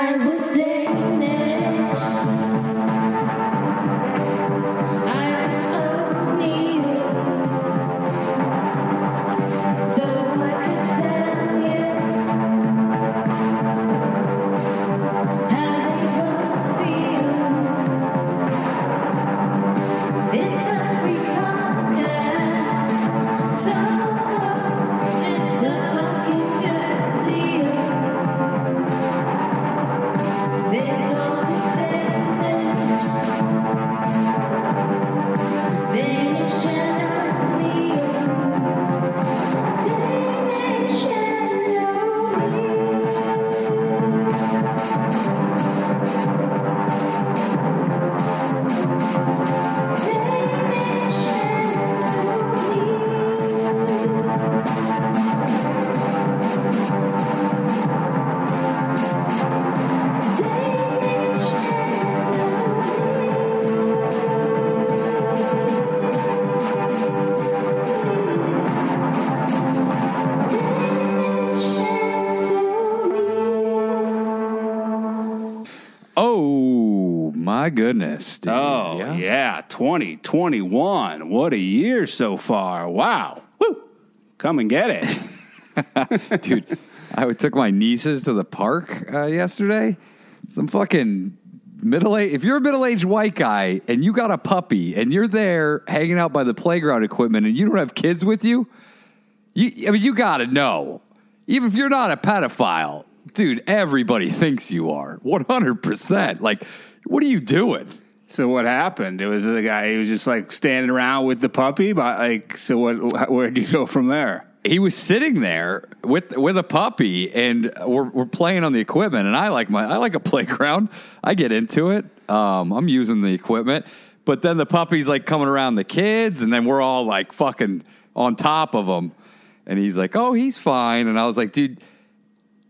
I was Danish. My goodness! dude. Oh, yeah. 2021. What a year so far. Wow. Woo. Come and get it. dude. I took my nieces to the park uh, yesterday. Some fucking middle age. If you're a middle aged white guy and you got a puppy and you're there hanging out by the playground equipment and you don't have kids with you, you I mean you got to know. Even if you're not a pedophile, dude, everybody thinks you are. One hundred percent. Like, what are you doing? So what happened? It was the guy, he was just like standing around with the puppy. But like, so what, where'd you go from there? he was sitting there with with a puppy and we're, we're playing on the equipment and I like my I like a playground. I get into it. Um, I'm using the equipment, but then the puppy's like coming around the kids and then we're all like fucking on top of him. And he's like, "Oh, he's fine." And I was like, "Dude,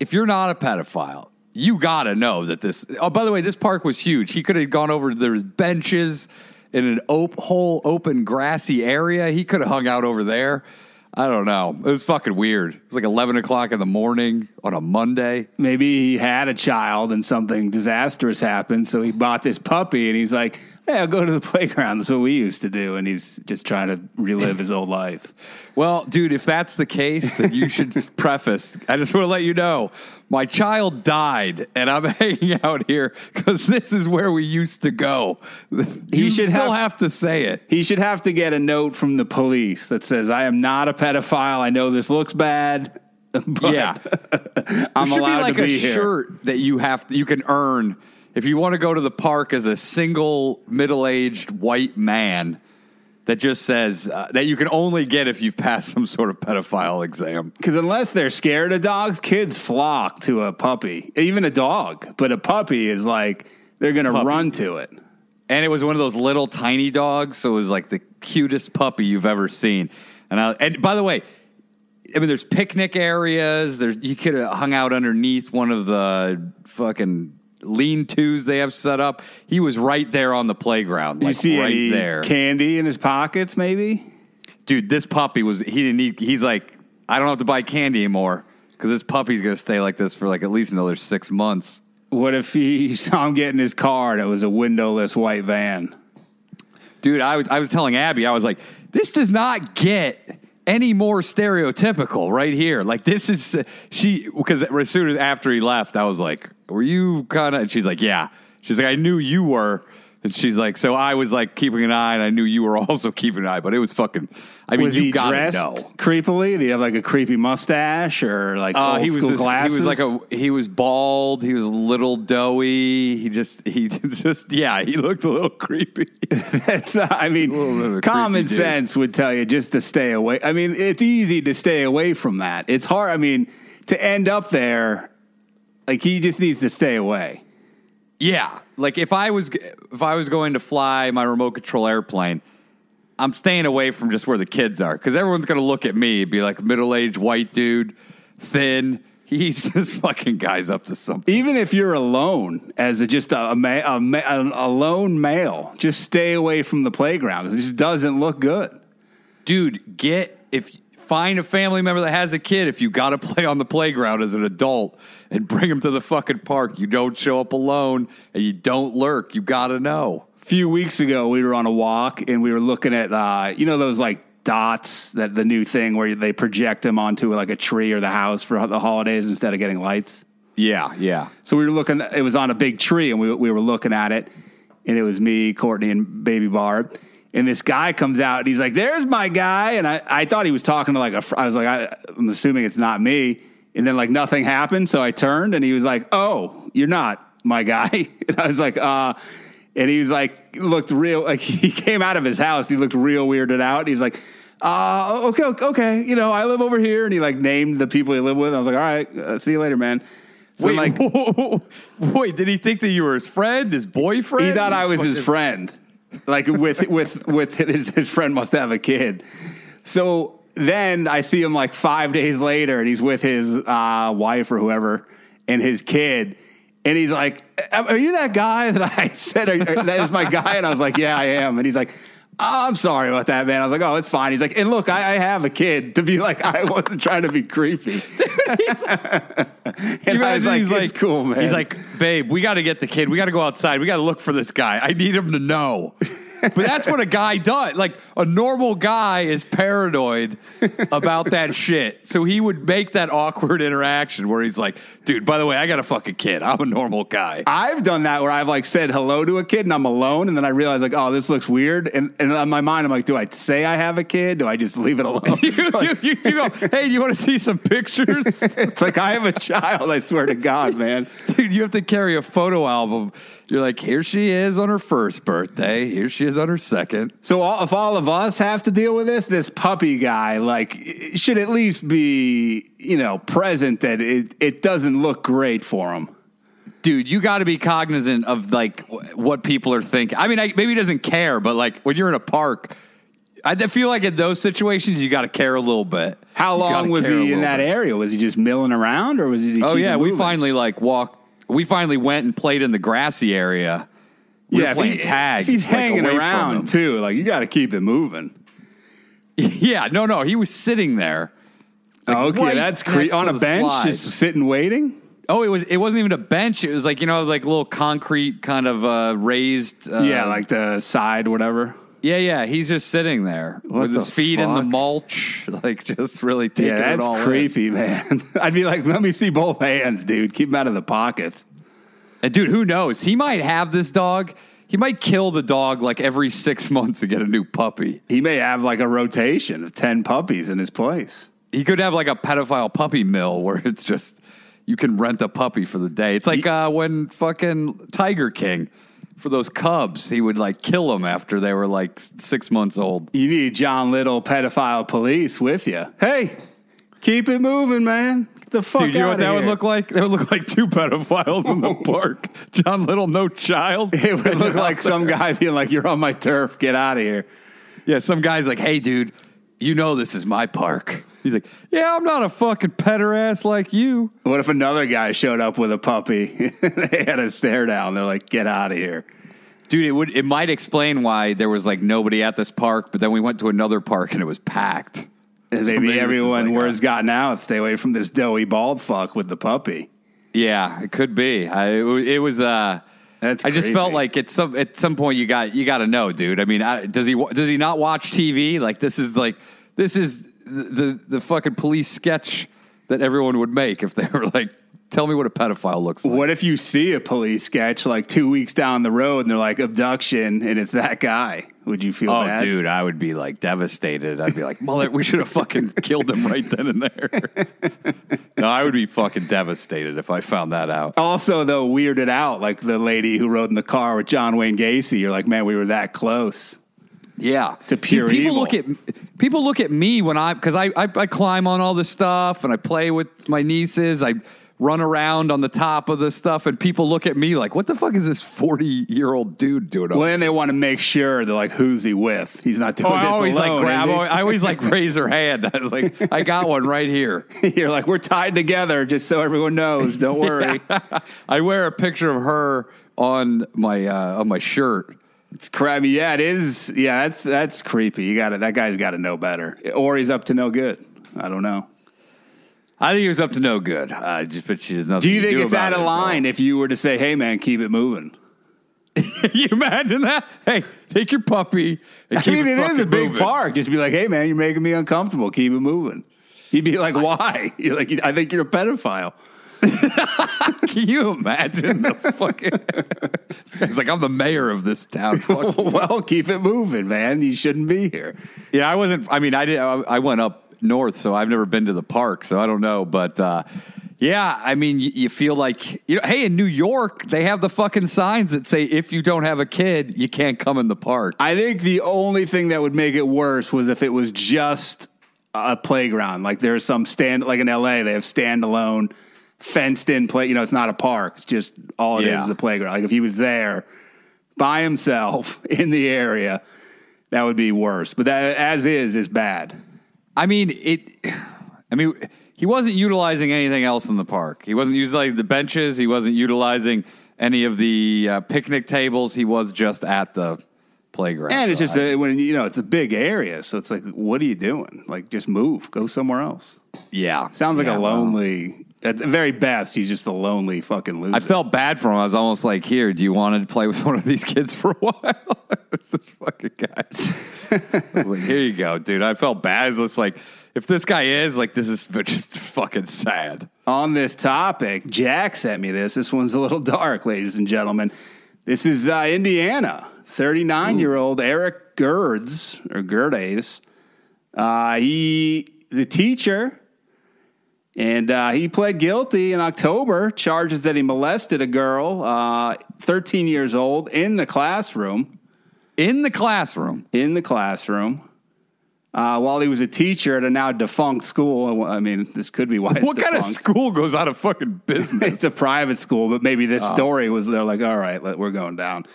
if you're not a pedophile, you got to know that this Oh, by the way, this park was huge. He could have gone over there's benches in an op- whole open grassy area. He could have hung out over there. I don't know. It was fucking weird. It was like 11 o'clock in the morning on a Monday. Maybe he had a child and something disastrous happened. So he bought this puppy and he's like, hey, I'll go to the playground. That's what we used to do. And he's just trying to relive his old life. Well, dude, if that's the case, then you should just preface. I just want to let you know my child died, and I'm hanging out here because this is where we used to go. You should still have- have to say it. He should have to get a note from the police that says, I am not a pedophile. I know this looks bad. But yeah, I'm should be allowed like to a be here. shirt that you have you can earn if you want to go to the park as a single middle-aged white man that just says uh, that you can only get if you've passed some sort of pedophile exam. Because unless they're scared of dogs, kids flock to a puppy, even a dog. But a puppy is like, they're going to Puppy. run to it. And it was one of those little tiny dogs, so it was like the cutest puppy you've ever seen. And I, and by the way, I mean, there's picnic areas. There's you could have hung out underneath one of the fucking lean tos they have set up. He was right there on the playground, like you see right any there. candy in his pockets, maybe? Dude, this puppy was he didn't need. He's like, I don't have to buy candy anymore because this puppy's gonna stay like this for like at least another six months. What if he saw him get in his car and it was a windowless white van? Dude, I was I was telling Abby, I was like, this does not get any more stereotypical right here. Like this is she because as soon as after he left, I was like, were you kind of? And she's like, yeah. She's like, I knew you were. And she's like, so I was like keeping an eye, and I knew you were also keeping an eye, but it was fucking. I mean, was you he gotta dressed know. creepily? Did he have like a creepy mustache or like Uh, old he was school this, he was like a he was bald. He was a little doughy. He just he just yeah. He looked a little creepy. It's not- I mean, little bit of a common creepy dude. sense would tell you just to stay away. I mean, it's easy to stay away from that. It's hard. I mean, to end up there, like he just needs to stay away. Yeah, like if I was if I was going to fly my remote control airplane, I'm staying away from just where the kids are because everyone's gonna look at me and be like middle aged white dude, thin. He's this fucking guy's up to something. Even if you're alone, as a, just a, a, a, a lone male, just stay away from the playground. it just doesn't look good. Dude, get if find a family member that has a kid if you got to play on the playground as an adult and bring them to the fucking park. You don't show up alone and you don't lurk. You got to know. A few weeks ago we were on a walk and we were looking at uh, you know those like dots that the new thing where they project them onto like a tree or the house for the holidays instead of getting lights Yeah, yeah. so we were looking it was on a big tree and we, we were looking at it and it was me courtney and baby barb and this guy comes out and he's like there's my guy. And i, I thought he was talking to like a fr- i was like I, i'm assuming it's not me. And then like nothing happened. So i turned and he was like oh you're not my guy. And i was like uh and he was like looked real like he came out of his house he looked real weirded out. And he's like uh okay okay, you know i live over here. And he like named the people he lived with. And i was like all right uh, see you later man. So Wait, like wait, did he think that you were his friend, his boyfriend? he thought I was his friend. Like with with with his, his friend must have a kid. So then I see him like five days later, and he's with his uh, wife or whoever and his kid. And he's like, "Are you that guy that I said are, that is my guy?" And I was like, "Yeah, I am." And he's like, Oh, "I'm sorry about that, man." I was like, "Oh, it's fine." He's like, "And look, I, I have a kid." To be like, I wasn't trying to be creepy. and I was like, he's "It's cool, man." He's like, babe, we got to get the kid. We got to go outside. We got to look for this guy. I need him to know. But that's what a guy does. Like a normal guy is paranoid about that shit. So he would make that awkward interaction where he's like, dude, by the way, I got a fucking kid. I'm a normal guy. I've done that where I've like said hello to a kid and I'm alone, and then I realize like, oh, this looks weird, and and in my mind I'm like, do I say I have a kid? Do I just leave it alone? you, you, you, you go, hey, do you want to see some pictures? it's like I have a child. I swear to God, man. Dude, you have to carry a photo album. You're like, here she is on her first birthday. Here she is on her second. So all, if all of us have to deal with this, this puppy guy like should at least be you know present that it it doesn't look great for him. dude, you got to be cognizant of like wh- what people are thinking. I mean, I, maybe he doesn't care, but like when you're in a park, I feel like in those situations you got to care a little bit. How long was he in that bit. area? Was he just milling around, or was he? Oh yeah, we finally like walked. We finally went and played in the grassy area. We yeah, if, he- tag. if he's like, hanging away from him. around too, like you got to keep it moving. yeah, no, no, he was sitting there. Like, okay, right that's cre- on a bench, slide. just sitting waiting. Oh, it was. It wasn't even a bench. It was like you know, like little concrete kind of uh, raised. Uh, yeah, like the side, whatever. Yeah, yeah. He's just sitting there What with his the feet in the mulch, like just really taking Yeah, it all that's in. creepy, man. I'd be like, let me see both hands, dude. Keep them out of the pockets. And dude, who knows? He might have this dog. He might kill the dog like every six months to get a new puppy. He may have like a rotation of ten puppies in his place. He could have like a pedophile puppy mill where it's just you can rent a puppy for the day. It's like uh, when fucking Tiger King for those cubs, he would like kill them after they were like six months old. You need John Little pedophile police with you. Hey, keep it moving, man. Get the fuck Dude, you know what that would look like? That would look like two pedophiles in the park. John Little, no child. It would look like some guy being like, "You're on my turf. Get out of here." Yeah, some guy's like, hey, dude, you know this is my park. He's like, yeah, I'm not a fucking petter ass like you. What if another guy showed up with a puppy? they had a stare down. They're like, "Get out of here." Dude, it would it might explain why there was like nobody at this park, but then we went to another park and it was packed. And So maybe, maybe everyone like word's a- gotten out. Stay away from this doughy bald fuck with the puppy. Yeah, it could be. I, it it was. Uh, That's I just felt like at some at some point you got you got to know, dude. I mean, I, does he does he not watch TV? Like this is like this is the, the the fucking police sketch that everyone would make if they were like, tell me what a pedophile looks like. What if you see a police sketch like two weeks down the road and they're like abduction and it's that guy? Would you feel Oh, bad? dude, I would be like devastated. I'd be like, mother, we should have fucking killed him right then and there. no, I would be fucking devastated if I found that out. Also, though, weirded out like the lady who rode in the car with John Wayne Gacy. You're like, man, we were that close. Yeah, To pure people evil. look at people look at me when I because I, I I climb on all this stuff and I play with my nieces. I run around on the top of this stuff, and people look at me like, "What the fuck is this forty year old dude doing?" Well, then they want to make sure they're like, who's he with? He's not doing Oh, I this always alone. like grab. I always like raise her hand. I was like, I got one right here. You're like, we're tied together, just so everyone knows. Don't worry. I wear a picture of her on my uh, on my shirt It's crabby. Yeah, it is. Yeah, that's that's creepy. You got it. That guy's got to know better, or he's up to no good. I don't know. I think he was up to no good. I just but she does nothing. Do you think it's out of it, so. line if you were to say, "Hey, man, keep it moving"? you imagine that? Hey, take your puppy. And I mean, it it is a big moving. park. Just be like, "Hey, man, you're making me uncomfortable. Keep it moving." He'd be like, "Why?" You're like, "I think you're a pedophile." Can you imagine the fucking? It's like, I'm the mayor of this town. Fuck you. well, keep it moving, man. You shouldn't be here. Yeah, I wasn't. I mean, I did. I I went up north, so I've never been to the park, so I don't know. But uh, yeah, I mean, you, you feel like you know. Hey, in New York, they have the fucking signs that say if you don't have a kid, you can't come in the park. I think the only thing that would make it worse was if it was just a playground. Like there's some stand, like in LA, they have standalone, fenced in play. You know, it's not a park. It's just all it is Yeah. is a playground. Like if he was there by himself in the area, that would be worse. But that as is is bad. I mean, it. I mean, he wasn't utilizing anything else in the park. He wasn't utilizing the benches. He wasn't utilizing any of the uh, picnic tables. He was just at the playground. And it's So just I- a, when you know it's a big area, so it's like, what are you doing? Like, just move, go somewhere else. yeah. Sounds like Yeah, a lonely. At the very best, he's just a lonely fucking loser. I felt bad for him. I was almost like, "Here, do you want to play with one of these kids for a while?" it's this fucking guy. I was like, "Here you go, dude." I felt bad. It's like, if this guy is like, this is just fucking sad. on this topic, Jack sent me this. This one's a little dark, ladies and gentlemen. This is uh, Indiana. 39 year old Eric Gerds or Gerdes. Uh, he, the teacher, and uh, he pled guilty in October, charges that he molested a girl, uh, 13 years old, in the classroom. In the classroom, In the classroom. Uh, while he was a teacher at a now defunct school. I mean, this could be why. it's what kind of school goes out of fucking business? it's a private school, but maybe this story was they're like, all right, let, we're going down.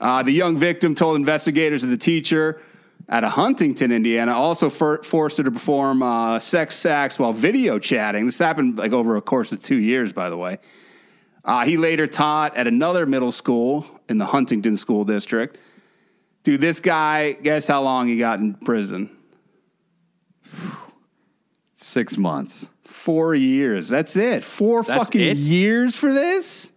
Uh, the young victim told investigators that the teacher at a Huntington, Indiana, also for, forced her to perform uh, sex acts while video chatting. This happened like over a course of two years, by the way. Uh, he later taught at another middle school in the Huntington School District. Dude, this guy, guess how long he got in prison? Six months. Four years. That's it. Four That's fucking it? years for this?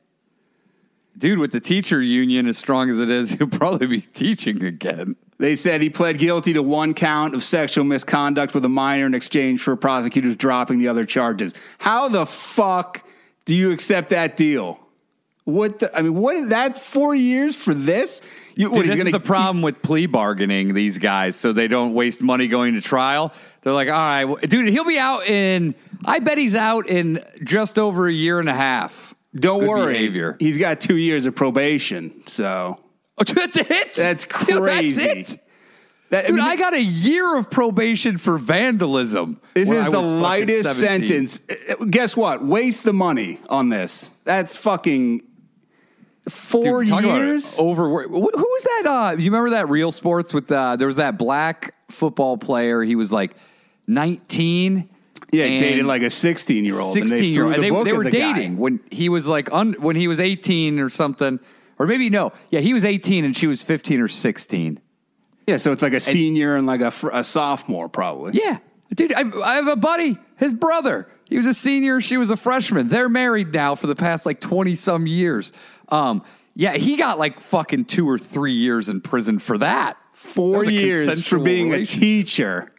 Dude, with the teacher union as strong as it is, he'll probably be teaching again. They said he pled guilty to one count of sexual misconduct with a minor in exchange for prosecutors dropping the other charges. How the fuck do you accept that deal? What the, I mean, what that four years for this? You, Dude, what, this gonna- the problem with plea bargaining. These guys, so they don't waste money going to trial. They're like, all right, well, dude, he'll be out in. I bet he's out in just over a year and a half. Don't Good worry, behavior. he's got two years of probation. So Oh, that's it. that's Dude, crazy. that's it. That, Dude, mean, I got a year of probation for vandalism. This is the lightest sentence. Uh, Guess what? Waste the money on this. That's fucking four Dude, years. over. Who was that? Uh, you remember that Real Sports with uh, there was that black football player. He was like nineteen. yeah, dated like a sixteen-year-old. and they sixteen year old. the They, they at were the guy. dating when he was like un, when he was eighteen or something, or maybe no. Yeah, he was eighteen and she was fifteen or sixteen. Yeah, so it's like a senior and like a, fr- a sophomore, probably. Yeah, dude, I, I have a buddy. His brother. He was a senior. She was a freshman. They're married now for the past like twenty some years. Um, yeah, he got like fucking two or three years in prison for that. That Four a years for being a teacher.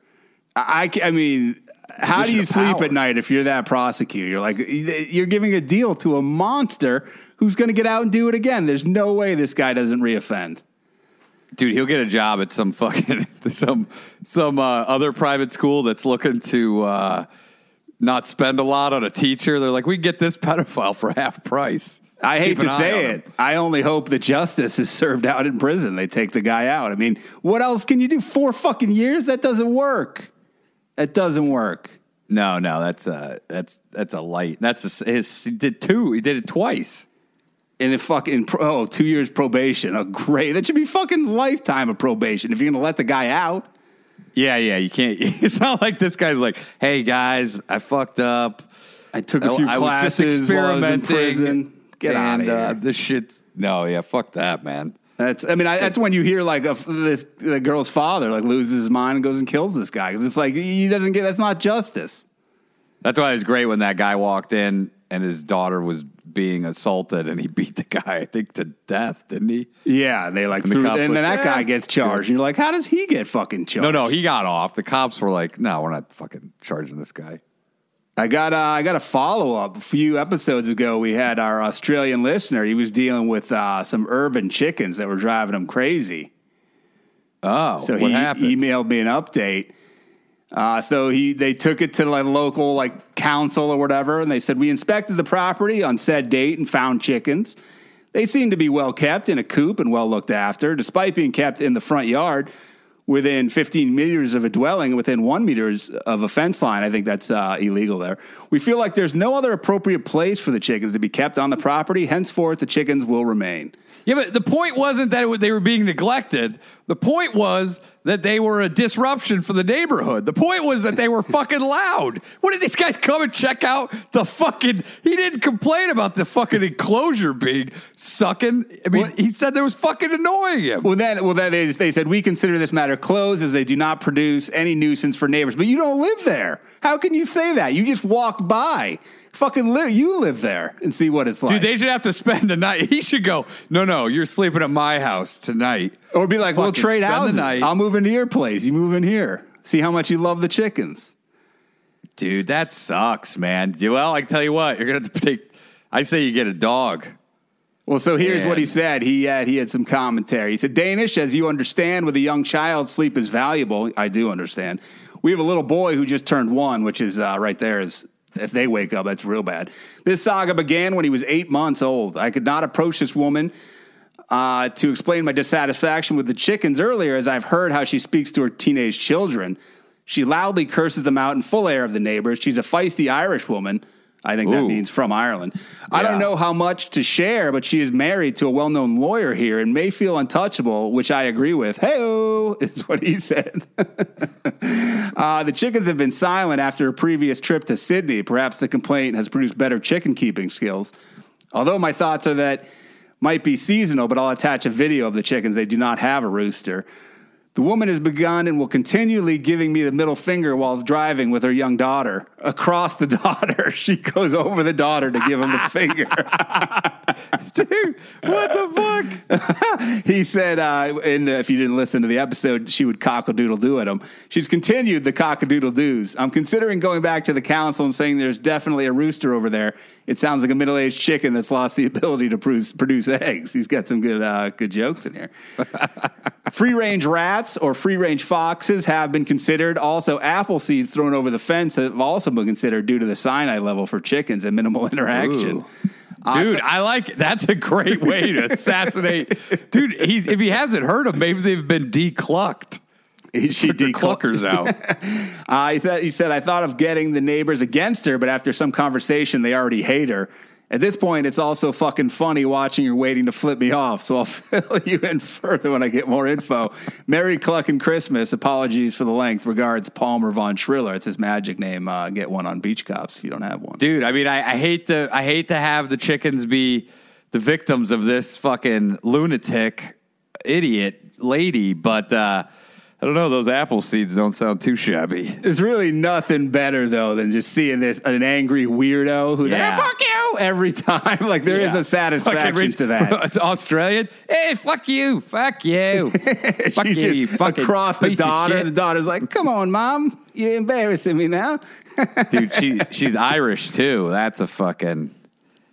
I, I, I mean, how do you sleep power. at night if you're that prosecutor? You're like, you're giving a deal to a monster who's going to get out and do it again. There's no way this guy doesn't reoffend. Dude, he'll get a job at some fucking some some uh, other private school that's looking to uh, not spend a lot on a teacher. They're like, we can get this pedophile for half price. I hate Keep an to say it. him. I only hope that justice is served out in prison. They take the guy out. I mean, what else can you do? Four fucking years? That doesn't work. That doesn't work. No, no, that's a that's that's a light. That's a, his. He did two. He did it twice. And it fucking pro, oh, two years probation. Oh, great. That should be fucking lifetime of probation if you're going to let the guy out. Yeah, yeah. You can't. It's not like this guy's like, hey guys, I fucked up. I took a few I was just classes while I was in experimenting. prison. Get out and, of here. Uh, this shit. No, yeah, fuck that, man. That's. I mean, I, that's when you hear like a, this the girl's father like loses his mind and goes and kills this guy because it's like he doesn't get. That's not justice. That's why it was great when that guy walked in and his daughter was being assaulted and he beat the guy, I think, to death, didn't he? Yeah, they like And threw, cops and then like, that guy gets charged, and you're like, how does he get fucking charged? No, no, he got off. The cops were like, no, we're not fucking charging this guy. I got uh, I got a follow up. A few episodes ago, we had our Australian listener. He was dealing with uh, some urban chickens that were driving him crazy. Oh, So what he happened? emailed me an update. Uh, so he they took it to like local like council or whatever, and they said we inspected the property on said date and found chickens. They seem to be well kept in a coop and well looked after, despite being kept in the front yard within 15 meters of a dwelling, within one meters of a fence line. I think that's uh, illegal there. We feel like there's no other appropriate place for the chickens to be kept on the property. Henceforth, the chickens will remain. Yeah, but the point wasn't that it, they were being neglected. The point was that they were a disruption for the neighborhood. The point was that they were fucking loud. What did these guys come and check out the fucking? He didn't complain about the fucking enclosure being sucking. I mean, he said there was fucking annoying him. Well, then, well, then they, they said we consider this matter closed as they do not produce any nuisance for neighbors. But you don't live there. How can you say that? You just walked by. Fucking live. You live there and see what it's like. Dude, they should have to spend a night. He should go. No, no, you're sleeping at my house tonight. Or be like, we'll trade houses. I'll move into your place. You move in here. See how much you love the chickens. Dude, that sucks, man. Well, I tell you what, you're gonna have to take. I say you get a dog. Well, so here's Man. what he said. He had he had some commentary. He said, "Danish, as you understand, with a young child, sleep is valuable. I do understand. We have a little boy who just turned one, which is uh, right there. Is if they wake up, that's real bad. This saga began when he was eight months old. I could not approach this woman." Uh, to explain my dissatisfaction with the chickens earlier, as I've heard how she speaks to her teenage children. She loudly curses them out in full air of the neighbors. She's a feisty Irish woman. I think that means from Ireland. I don't know how much to share, but she is married to a well known lawyer here and may feel untouchable, which I agree with. Hey, is what he said. uh, the chickens have been silent after a previous trip to Sydney. Perhaps the complaint has produced better chicken keeping skills. Although my thoughts are that might be seasonal, but I'll attach a video of the chickens. They do not have a rooster. The woman has begun and will continually giving me the middle finger while driving with her young daughter. Across the daughter, she goes over the daughter to give him the finger. Dude, what the fuck? he said, uh, and if you didn't listen to the episode, she would cock-a-doodle do at him. She's continued the cock-a-doodle doos. I'm considering going back to the council and saying there's definitely a rooster over there. It sounds like a middle-aged chicken that's lost the ability to produce, produce eggs. He's got some good, uh, good jokes in here. Free range rats or free range foxes have been considered. Also, apple seeds thrown over the fence have also been considered due to the cyanide level for chickens and minimal interaction. Ooh. Dude, I like that's a great way to assassinate. Dude, he's if he hasn't heard them, maybe they've been declucked. she Took the declu- cluckers out. I thought he said I thought of getting the neighbors against her, but after some conversation, they already hate her. At this point, it's also fucking funny watching her waiting to flip me off. So I'll fill you in further when I get more info. Merry Cluckin' Christmas. Apologies for the length. Regards, Palmer Von Triller. It's his magic name. Uh, get one on Beach Cops if you don't have one. Dude, I mean, I, I hate the I hate to have the chickens be the victims of this fucking lunatic idiot lady, but uh I don't know, those apple seeds don't sound too shabby. There's really nothing better though than just seeing this an angry weirdo who's Yeah. like, "Ah, "Fuck you!" every time. like there is Yeah. a satisfaction to that. It's Australian. Hey, fuck you. Fuck you. fuck She you, you fucking across the daughter. The daughter's like, "Come on, mom, you're embarrassing me now." Dude, she she's Irish too. That's a fucking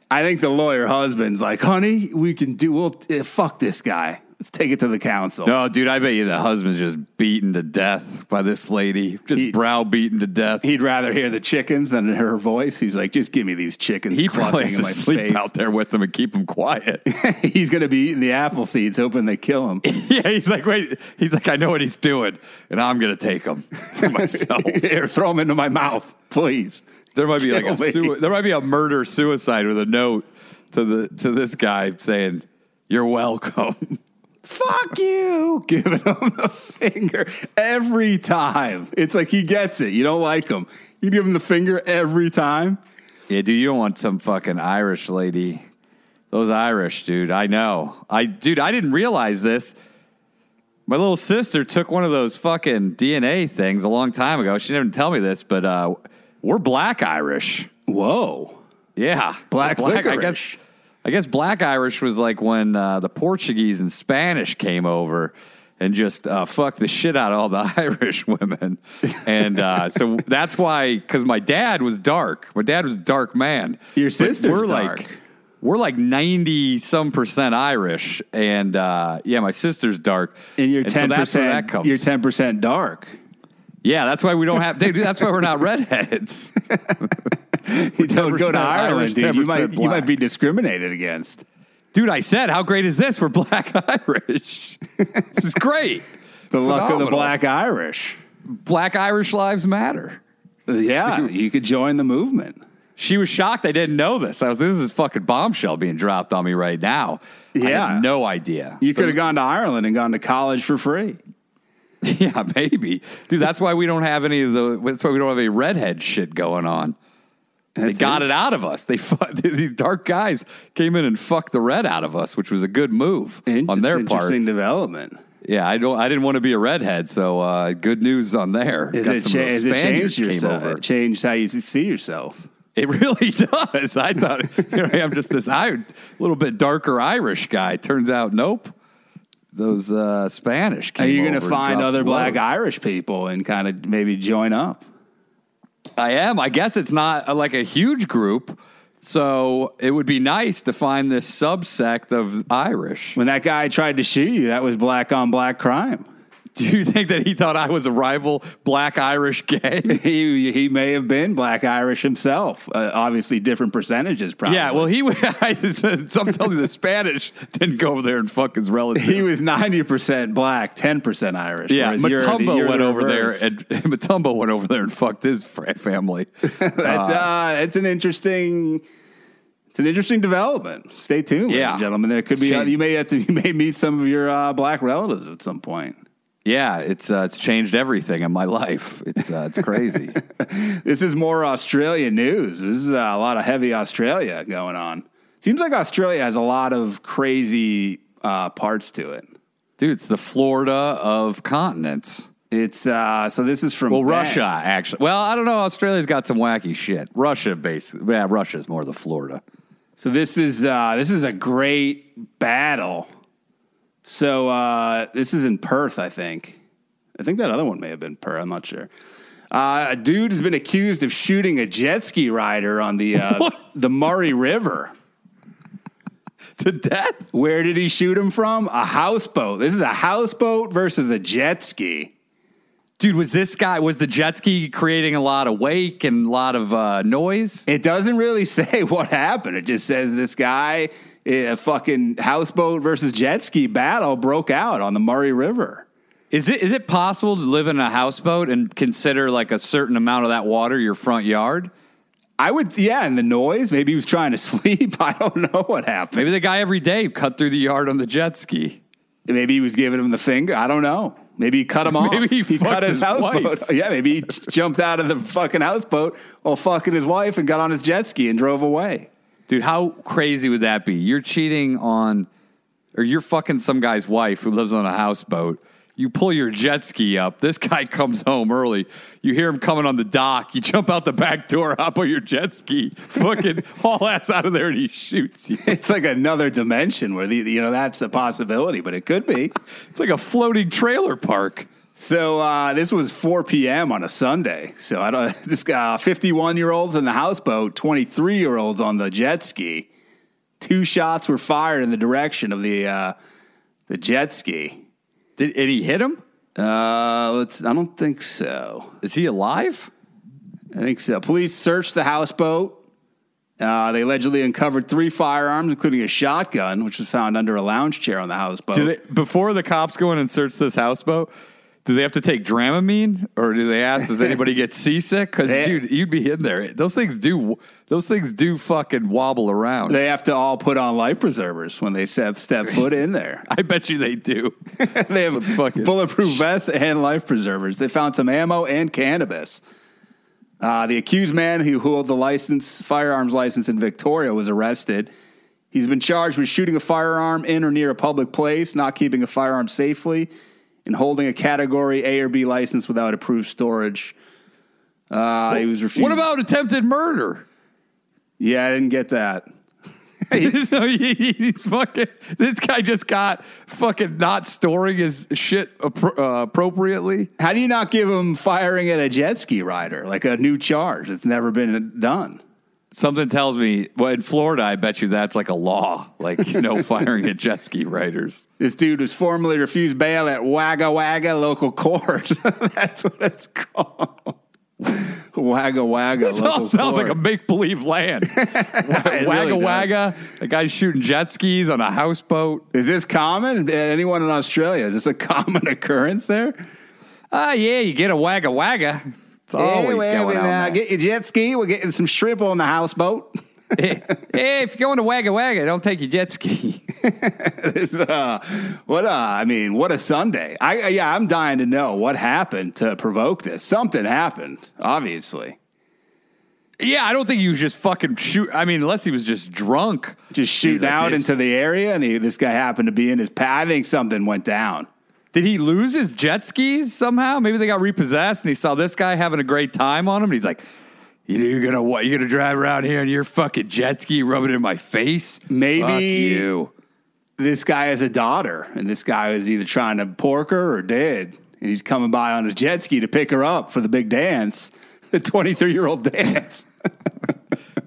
I think the lawyer husband's like, "Honey, we can do. We'll uh, fuck this guy. Let's take it to the council." No, dude, I bet you the husband's just beaten to death by this lady. Just He- browbeaten to death. He'd rather hear the chickens than her voice. He's like, "Just give me these chickens." He probably has in my sleep face. out there with them and keep them quiet. he's going to be eating the apple seeds, hoping they kill him. yeah, he's like, wait, he's like, I know what he's doing, and I'm gonna take them for myself. Here, throw them into my mouth, please. There might be like a Kill sui- there might be a murder suicide with a note to the to this guy saying, "You're welcome." Fuck you, giving him the finger every time. It's like he gets it. You don't like him. You give him the finger every time. yeah, dude, you don't want some fucking Irish lady Those Irish, dude. I know. I, dude, I didn't realize this. My little sister took one of those fucking DNA things a long time ago. She didn't tell me this, but uh, we're black Irish. Whoa. Yeah, Black I licorice. guess. I guess black Irish was like when uh, the Portuguese and Spanish came over and just uh, fucked the shit out of all the Irish women, and uh, so that's why. Because my dad was dark. My dad was a dark man. Your sister's we're dark. like we're like ninety some percent Irish, and uh, yeah, my sister's dark. And you're so ten that's where that. You're ten percent dark. yeah, that's why we don't have. Dude, that's why we're not redheads. You don't go to Ireland, Irish, dude. You might you might be discriminated against. Dude, I said, how great is this? We're black Irish. this is great. The luck of the black Irish. Black Irish lives matter. Uh, yeah, you could join the movement. She was shocked I didn't know this. I was this is a fucking bombshell being dropped on me right now. I Yeah. no idea. You could have gone to Ireland and gone to college for free. yeah, maybe. Dude, that's why we don't have any of the that's why we don't have any redhead shit going on. They got it. it out of us. They fu- these dark guys came in and fucked the red out of us, which was a good move on their part. Interesting development. Yeah, I don't. I didn't want to be a redhead, so uh, good news on there. Is Got it, some cha- has it changed came yourself? over. It changed how you see yourself. It really does. I thought here I am, just this I, little bit darker Irish guy. Turns out, nope. Those uh, Spanish. Came Are you going to find other black loads. Irish people and kind of maybe join up? I am. I guess it's not uh, like a huge group, so it would be nice to find this subsect of Irish. When that guy tried to shoot you, that was black on black crime. Do you think that he thought I was a rival black Irish gang? He he may have been black Irish himself. Uh, obviously, different percentages. Probably. Yeah, well, he. Some tells me the Spanish didn't go over there and fuck his relatives. he was ninety percent black, ten percent Irish. Yeah, you're Matumbo you're went the over there, and Matumbo went over there and fucked his family. that's uh, it's an interesting. It's an interesting development. Stay tuned, ladies Yeah. and gentlemen. There could It's be changed. you may have to you may meet some of your uh, black relatives at some point. Yeah, it's uh, it's changed everything in my life. It's uh, it's crazy. This is more Australia news. This is uh, a lot of heavy Australia going on. Seems like Australia has a lot of crazy uh, parts to it. Dude, it's the Florida of continents. It's uh, so this is from Well, Ben. Russia actually. Well, I don't know. Australia's got some wacky shit. Russia, basically. Yeah, Russia's more the Florida. So this is uh, this is a great battle. So uh, this is in Perth, I think. I think that other one may have been Perth. I'm not sure. Uh, a dude has been accused of shooting a jet ski rider on the uh, the Murray River. To death. Where did he shoot him from? A houseboat. This is a houseboat versus a jet ski. Dude, was this guy, was the jet ski creating a lot of wake and a lot of uh, noise? It doesn't really say what happened. It just says this guy, a fucking houseboat versus jet ski battle broke out on the Murray River. Is it is it possible to live in a houseboat and consider like a certain amount of that water your front yard? I would, yeah, and the noise. Maybe he was trying to sleep. I don't know what happened. Maybe the guy every day cut through the yard on the jet ski. Maybe he was giving him the finger. I don't know. Maybe he cut him off. Maybe he cut his, his houseboat. wife. Yeah, maybe he jumped out of the fucking houseboat while fucking his wife and got on his jet ski and drove away. Dude, how crazy would that be? You're cheating on, or you're fucking some guy's wife who lives on a houseboat. You pull your jet ski up. This guy comes home early. You hear him coming on the dock. You jump out the back door, hop on your jet ski, fucking haul ass out of there, and he shoots you. It's like another dimension where the you know that's a possibility, but it could be. It's like a floating trailer park. So uh, this was 4 p.m. on a Sunday. So I don't. This guy, 51 year olds in the houseboat, 23 year olds on the jet ski. Two shots were fired in the direction of the uh, the jet ski. Did, did he hit him? Uh, let's. I don't think so. Is he alive? I think so. Police searched the houseboat. Uh, they allegedly uncovered three firearms, including a shotgun, which was found under a lounge chair on the houseboat. Do they, before the cops go in and search this houseboat, do they have to take Dramamine, or do they ask, does anybody get seasick? Because dude, you'd be in there. Those things do. Those things do fucking wobble around. they have to all put on life preservers when they step, step foot in there. I bet you they do. they have fucking- bulletproof vests and life preservers. They found some ammo and cannabis. Uh, the accused man who holds a license, firearms license in Victoria, was arrested. He's been charged with shooting a firearm in or near a public place, not keeping a firearm safely, and holding a Category A or B license without approved storage. Uh, he was refused. What about attempted murder? Yeah, I didn't get that. so he, he's fucking. This guy just got fucking not storing his shit appro- uh, appropriately. How do you not give him firing at a jet ski rider, like a new charge that's never been done? Something tells me. Well, in Florida, I bet you that's like a law. Like you know, firing at jet ski riders. This dude was formally refused bail at Wagga Wagga local court. that's what it's called. Wagga Wagga. This all sounds court. like a make believe land. wagga really wagga. A guy's shooting jet skis on a houseboat. Is this common? Anyone in Australia? Is this a common occurrence there? Ah, yeah, you get a wagga wagga. It's always Hey, wait a going on. now. Get your jet ski. We're getting some shrimp on the houseboat. hey, hey, if you're going to wagga wagga, don't take your jet ski. Uh, what a, I mean, what a Sunday. I yeah, I'm dying to know what happened to provoke this. Something happened, obviously. yeah, I don't think he was just fucking shoot. I mean, unless he was just drunk. Just shooting like out into the area, and he, this guy happened to be in his path. I think something went down. Did he lose his jet skis somehow? Maybe they got repossessed, and he saw this guy having a great time on him, and he's like, "You're gonna what? You're gonna drive around here and your fucking jet ski rubbing in my face? Maybe- Fuck you." This guy has a daughter, and this guy was either trying to pork her or did. And he's coming by on his jet ski to pick her up for the big dance, the 23 year old dance.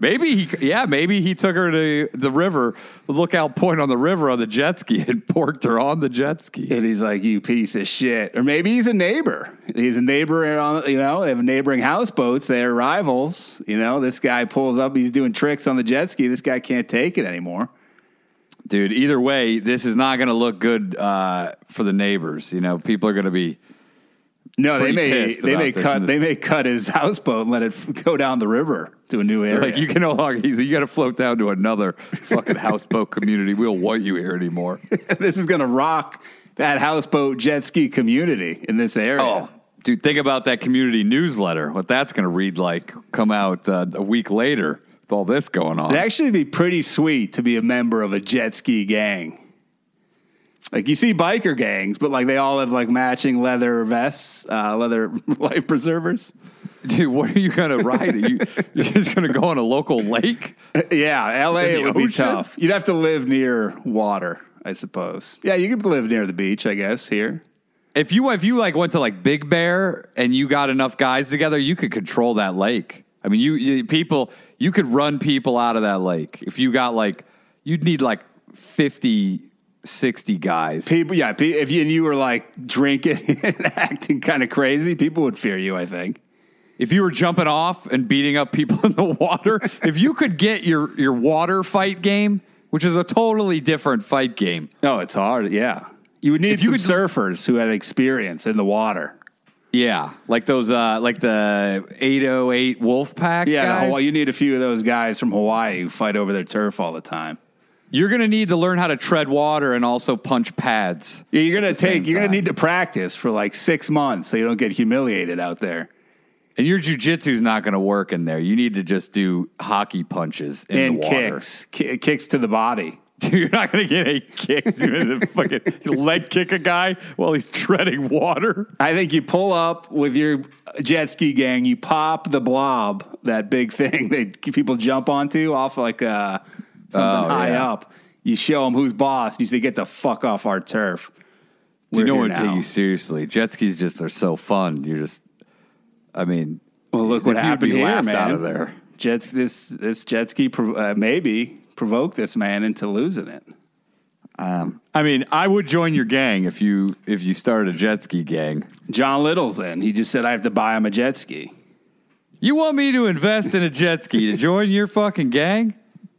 Maybe he, yeah, maybe he took her to the river, the lookout point on the river on the jet ski, and porked her on the jet ski. And he's like, "You piece of shit." Or maybe he's a neighbor. He's a neighbor on, you know, they have neighboring houseboats. They're rivals. You know, this guy pulls up. He's doing tricks on the jet ski. This guy can't take it anymore. Dude, either way, this is not going to look good uh, for the neighbors. You know, people are going to be. No, they may they may cut they may cut his houseboat and let it go down the river to a new area. Like you can no longer, you got to float down to another fucking houseboat community. We don't want you here anymore. this is going to rock that houseboat jet ski community in this area. Oh, dude, think about that community newsletter. What that's going to read like come out uh, a week later with all this going on. It'd actually be pretty sweet to be a member of a jet ski gang. Like you see biker gangs, but like they all have like matching leather vests, uh, leather life preservers. Dude, what are you going to ride? Are you, you're just going to go on a local lake? Yeah, LA it would be tough. You'd have to live near water, I suppose. Yeah, you could live near the beach, I guess. Here, If you if you like went to like Big Bear and you got enough guys together, you could control that lake. I mean, you, you people you could run people out of that lake. If you got like you'd need like 50 60 guys. people. Yeah, if you, and you were like drinking and acting kind of crazy, people would fear you. I think. If you were jumping off and beating up people in the water, if you could get your your water fight game, which is a totally different fight game. No, it's hard. Yeah, you would need you some could- surfers who had experience in the water. Yeah, like those uh like the 808 Wolf Pack. Yeah, the guys. Hawaii, you need a few of those guys from Hawaii who fight over their turf all the time. You're going to need to learn how to tread water and also punch pads. Yeah, you're gonna take. You're gonna need to practice for like six months so you don't get humiliated out there. And your jujitsu's not going to work in there. You need to just do hockey punches in and the water. kicks, Ki- kicks to the body. Dude, you're not going to get a kick. Dude, fucking leg kick a guy while he's treading water. I think you pull up with your jet ski gang. You pop the blob, that big thing that people jump onto off like uh, something Oh, high yeah. up. You show them who's boss. You say, "Get the fuck off our turf." We're no here one take you seriously. Jet skis just are so fun. You're just, I mean, Well, look what happened here, man. out of there. Jets, this this jet ski prov- uh, maybe provoked this man into losing it. I mean, I would join your gang if you if you started a jet ski gang. John Little's in. He just said, "I have to buy him a jet ski." You want me to invest in a jet ski to join your fucking gang?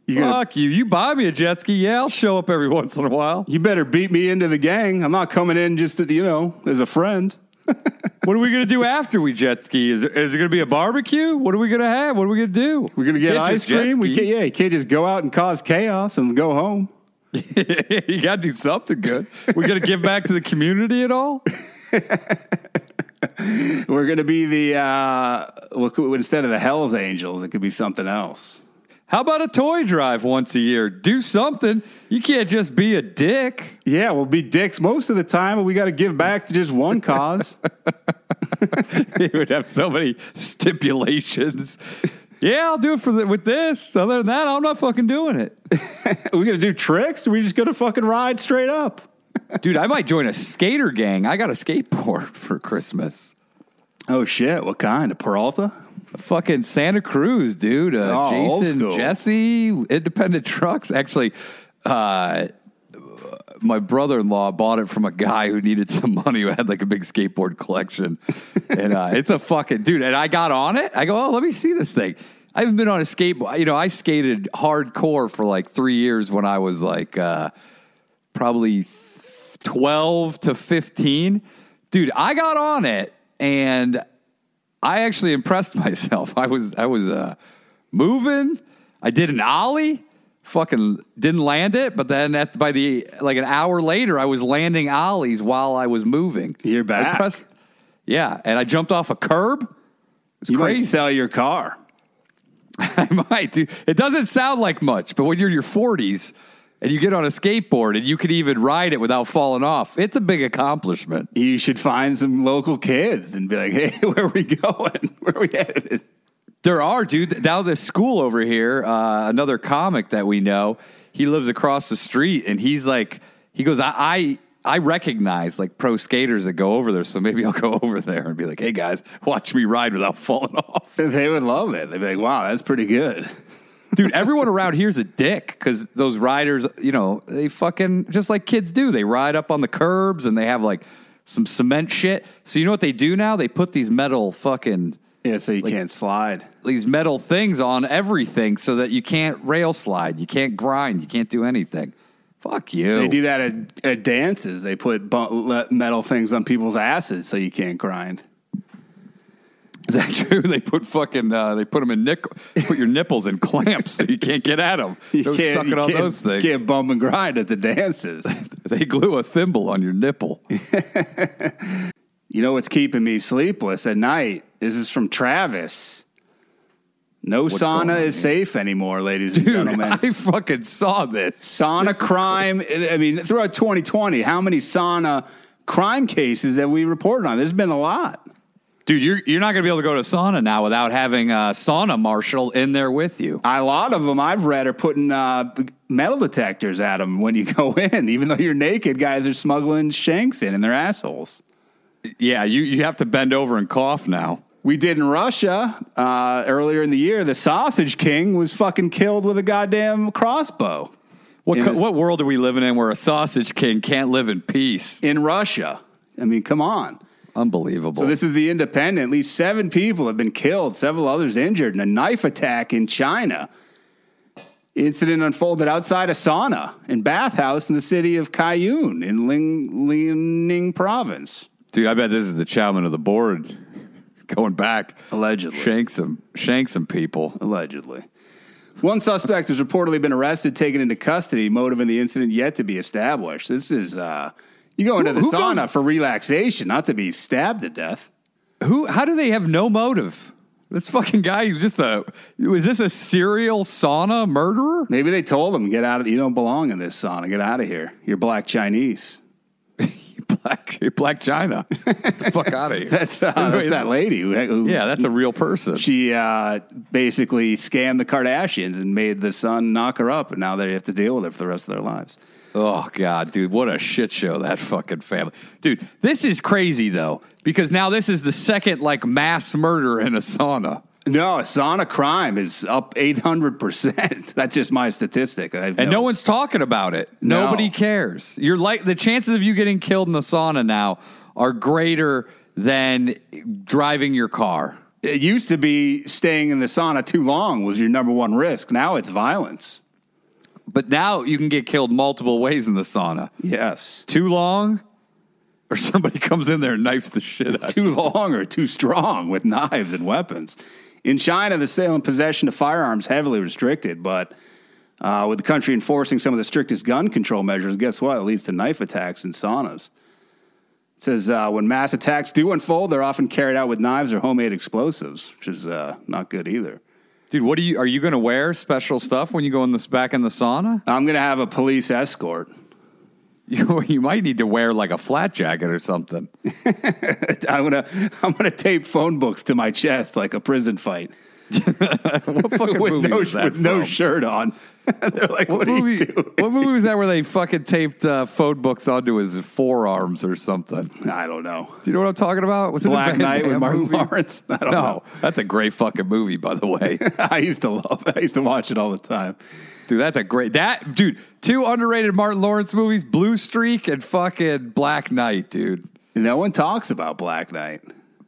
Gonna- Fuck you. You buy me a jet ski, yeah, I'll show up every once in a while. You better beat me into the gang. I'm not coming in just to, you know as a friend. What are we gonna do after we jet ski? Is, is it gonna be a barbecue? What are we gonna have? What are we gonna do? We're gonna get Can't ice just jet cream. We ski. can't, yeah, you can't just go out and cause chaos and go home. you gotta do something good. We're going to give back to the community at all? We're gonna be the uh, well, could- instead of the Hell's Angels, it could be something else. How about a toy drive once a year? Do something. You can't just be a dick. Yeah, we'll be dicks most of the time, but we got to give back to just one cause. he would have so many stipulations. Yeah, I'll do it for the, with this. Other than that, I'm not fucking doing it. Are we to do tricks? Or are we just going to fucking ride straight up? Dude, I might join a skater gang. I got a skateboard for Christmas. Oh, shit. What kind? A Peralta? Fucking Santa Cruz, dude. Uh, Oh, Jason. Jessee, independent trucks. Actually, uh, my brother in law bought it from a guy who needed some money who had like a big skateboard collection. and uh, it's a fucking dude. And I got on it. I go, oh, let me see this thing. I haven't been on a skateboard. You know, I skated hardcore for like three years when I was like uh, probably 12 to 15. Dude, I got on it and I actually impressed myself. I was I was uh, moving. I did an ollie. Fucking didn't land it, but then at by the like an hour later, I was landing ollies while I was moving. You're I back. pressed- yeah, and I jumped off a curb. It's You crazy. might sell your car. I might do. It doesn't sound like much, but when you're in your 40s and you get on a skateboard and you can even ride it without falling off, it's a big accomplishment. You should find some local kids and be like, hey, where are we going? Where are we headed? There are, dude. Now this school over here, uh, another comic that we know, he lives across the street, and he's like, he goes, I, I, I recognize like pro skaters that go over there, so maybe I'll go over there and be like, hey guys, watch me ride without falling off, They would love it. They'd be like, wow, that's pretty good. Dude. Everyone around here's a dick because those riders, you know, they fucking just like kids do. They ride up on the curbs and they have like some cement shit. So you know what they do now? They put these metal fucking Yeah, so you can't slide. these metal things on everything so that you can't rail slide, you can't grind, you can't do anything. Fuck you. They do that at, at dances. They put metal things on people's asses so you can't grind. Is that true? They put fucking uh, they put them in nick put your nipples in clamps so you can't get at them. You They're can't- sucking you on those things. Can't bump and grind at the dances. They glue a thimble on your nipple. you know what's keeping me sleepless at night? This is from Travis. No going sauna is safe anymore, ladies and Dude, gentlemen. I fucking saw this. sauna crime. I mean, throughout 2020, how many sauna crime cases have we reported on? There's been a lot. Dude, you're you're not gonna be able to go to sauna now without having a sauna marshal in there with you. A lot of them I've read are putting uh, metal detectors at them when you go in. Even though you're naked, guys are smuggling shanks in in their assholes. Yeah, you, you have to bend over and cough now. We did in Russia uh, earlier in the year. The Sausage King was fucking killed with a goddamn crossbow What co- this- what world are we living in where a sausage king can't live in peace? in Russia. I mean, come on. Unbelievable. So this is the Independent. At least seven people have been killed, several others injured in a knife attack in China. Incident unfolded outside a sauna and bathhouse in the city of Kaiyuan in Ling, Liaoning province. Dude, I bet this is the chairman of the board going back. Allegedly. Shank some, shank some people. Allegedly. One suspect has reportedly been arrested, taken into custody. Motive in the incident yet to be established. This is, uh, you go into Who- the sauna goes- for relaxation, not to be stabbed to death. Who? How do they have no motive? This fucking guy, he's just a. Was this a serial sauna murderer? Maybe they told him, get out of, you don't belong in this sauna. Get out of here. You're black Chinese. Black, You're Blac Chyna. Get the fuck out of here. That's, uh, that's that lady who, who yeah, that's a real person. she uh, basically scammed the Kardashians and made the son knock her up, and now they have to deal with it for the rest of their lives. Oh god, dude, what a shit show that fucking family. Dude, this is crazy though because now this is the second like mass murder in a sauna. No, sauna crime is up 800%. That's just my statistic. I've And no one's talking about it. No. Nobody cares. You're like the chances of you getting killed in the sauna now are greater than driving your car. It used to be staying in the sauna too long was your number one risk. Now it's violence. But now you can get killed multiple ways in the sauna. Yes. Too long, or somebody comes in there and knifes the shit out. Too long or too strong with knives and weapons. In China, the sale and possession of firearms heavily restricted, but uh, with the country enforcing some of the strictest gun control measures, guess what? It leads to knife attacks in saunas. It says uh, when mass attacks do unfold, they're often carried out with knives or homemade explosives, which is uh, not good either. Dude, what are you? Are you going to wear special stuff when you go in this back in the sauna? I'm gonna have a police escort. You, you might need to wear like a flat jacket or something. I'm gonna I'm gonna tape phone books to my chest like a prison fight What fucking with movie no was that with no shirt on. They're like, what, What movie? what movie was that where they fucking taped uh, phone books onto his forearms or something? I don't know. Do you know what I'm talking about? Was it Black Knight with Martin movie? Lawrence. I don't No, know. that's a great fucking movie, by the way. I used to love. It. I used to watch it all the time. Dude, that's a great that dude. Two underrated Martin Lawrence movies: Blue Streak and fucking Black Knight. Dude, No one talks about Black Knight.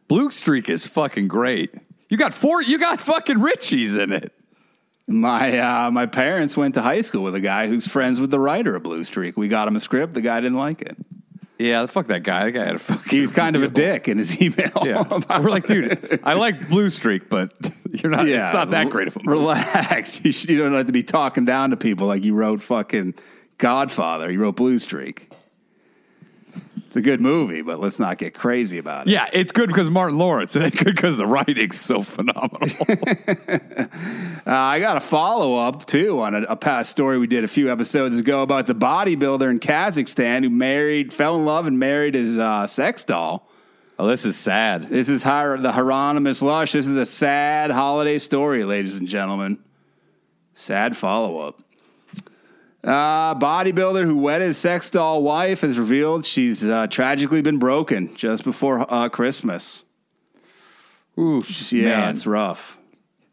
Blue Streak is fucking great. You got four. You got fucking Richies in it. My uh, my parents went to high school with a guy who's friends with the writer of Blue Streak. We got him a script. The guy didn't like it. Yeah, fuck that guy. That guy had a fucking. He was kind of a dick in his email. Yeah, we're like, dude, I like Blue Streak, but you're not. yeah, it's not that great of a movie. Relax. You, should, you don't have to be talking down to people like you wrote fucking Godfather. You wrote Blue Streak. It's a good movie, but let's not get crazy about it. Yeah, it's good because Martin Lawrence, and it's good because the writing's so phenomenal. Uh, I got a follow up too on a, a past story we did a few episodes ago about the bodybuilder in Kazakhstan who married, fell in love, and married his uh, sex doll. oh, this is sad. This is Hier- the Hieronymus Lush. This is a sad holiday story, ladies and gentlemen. Sad follow up. Uh, bodybuilder who wedded his sex doll wife has revealed she's uh, tragically been broken just before uh, Christmas. Ooh, Yeah, man. it's rough.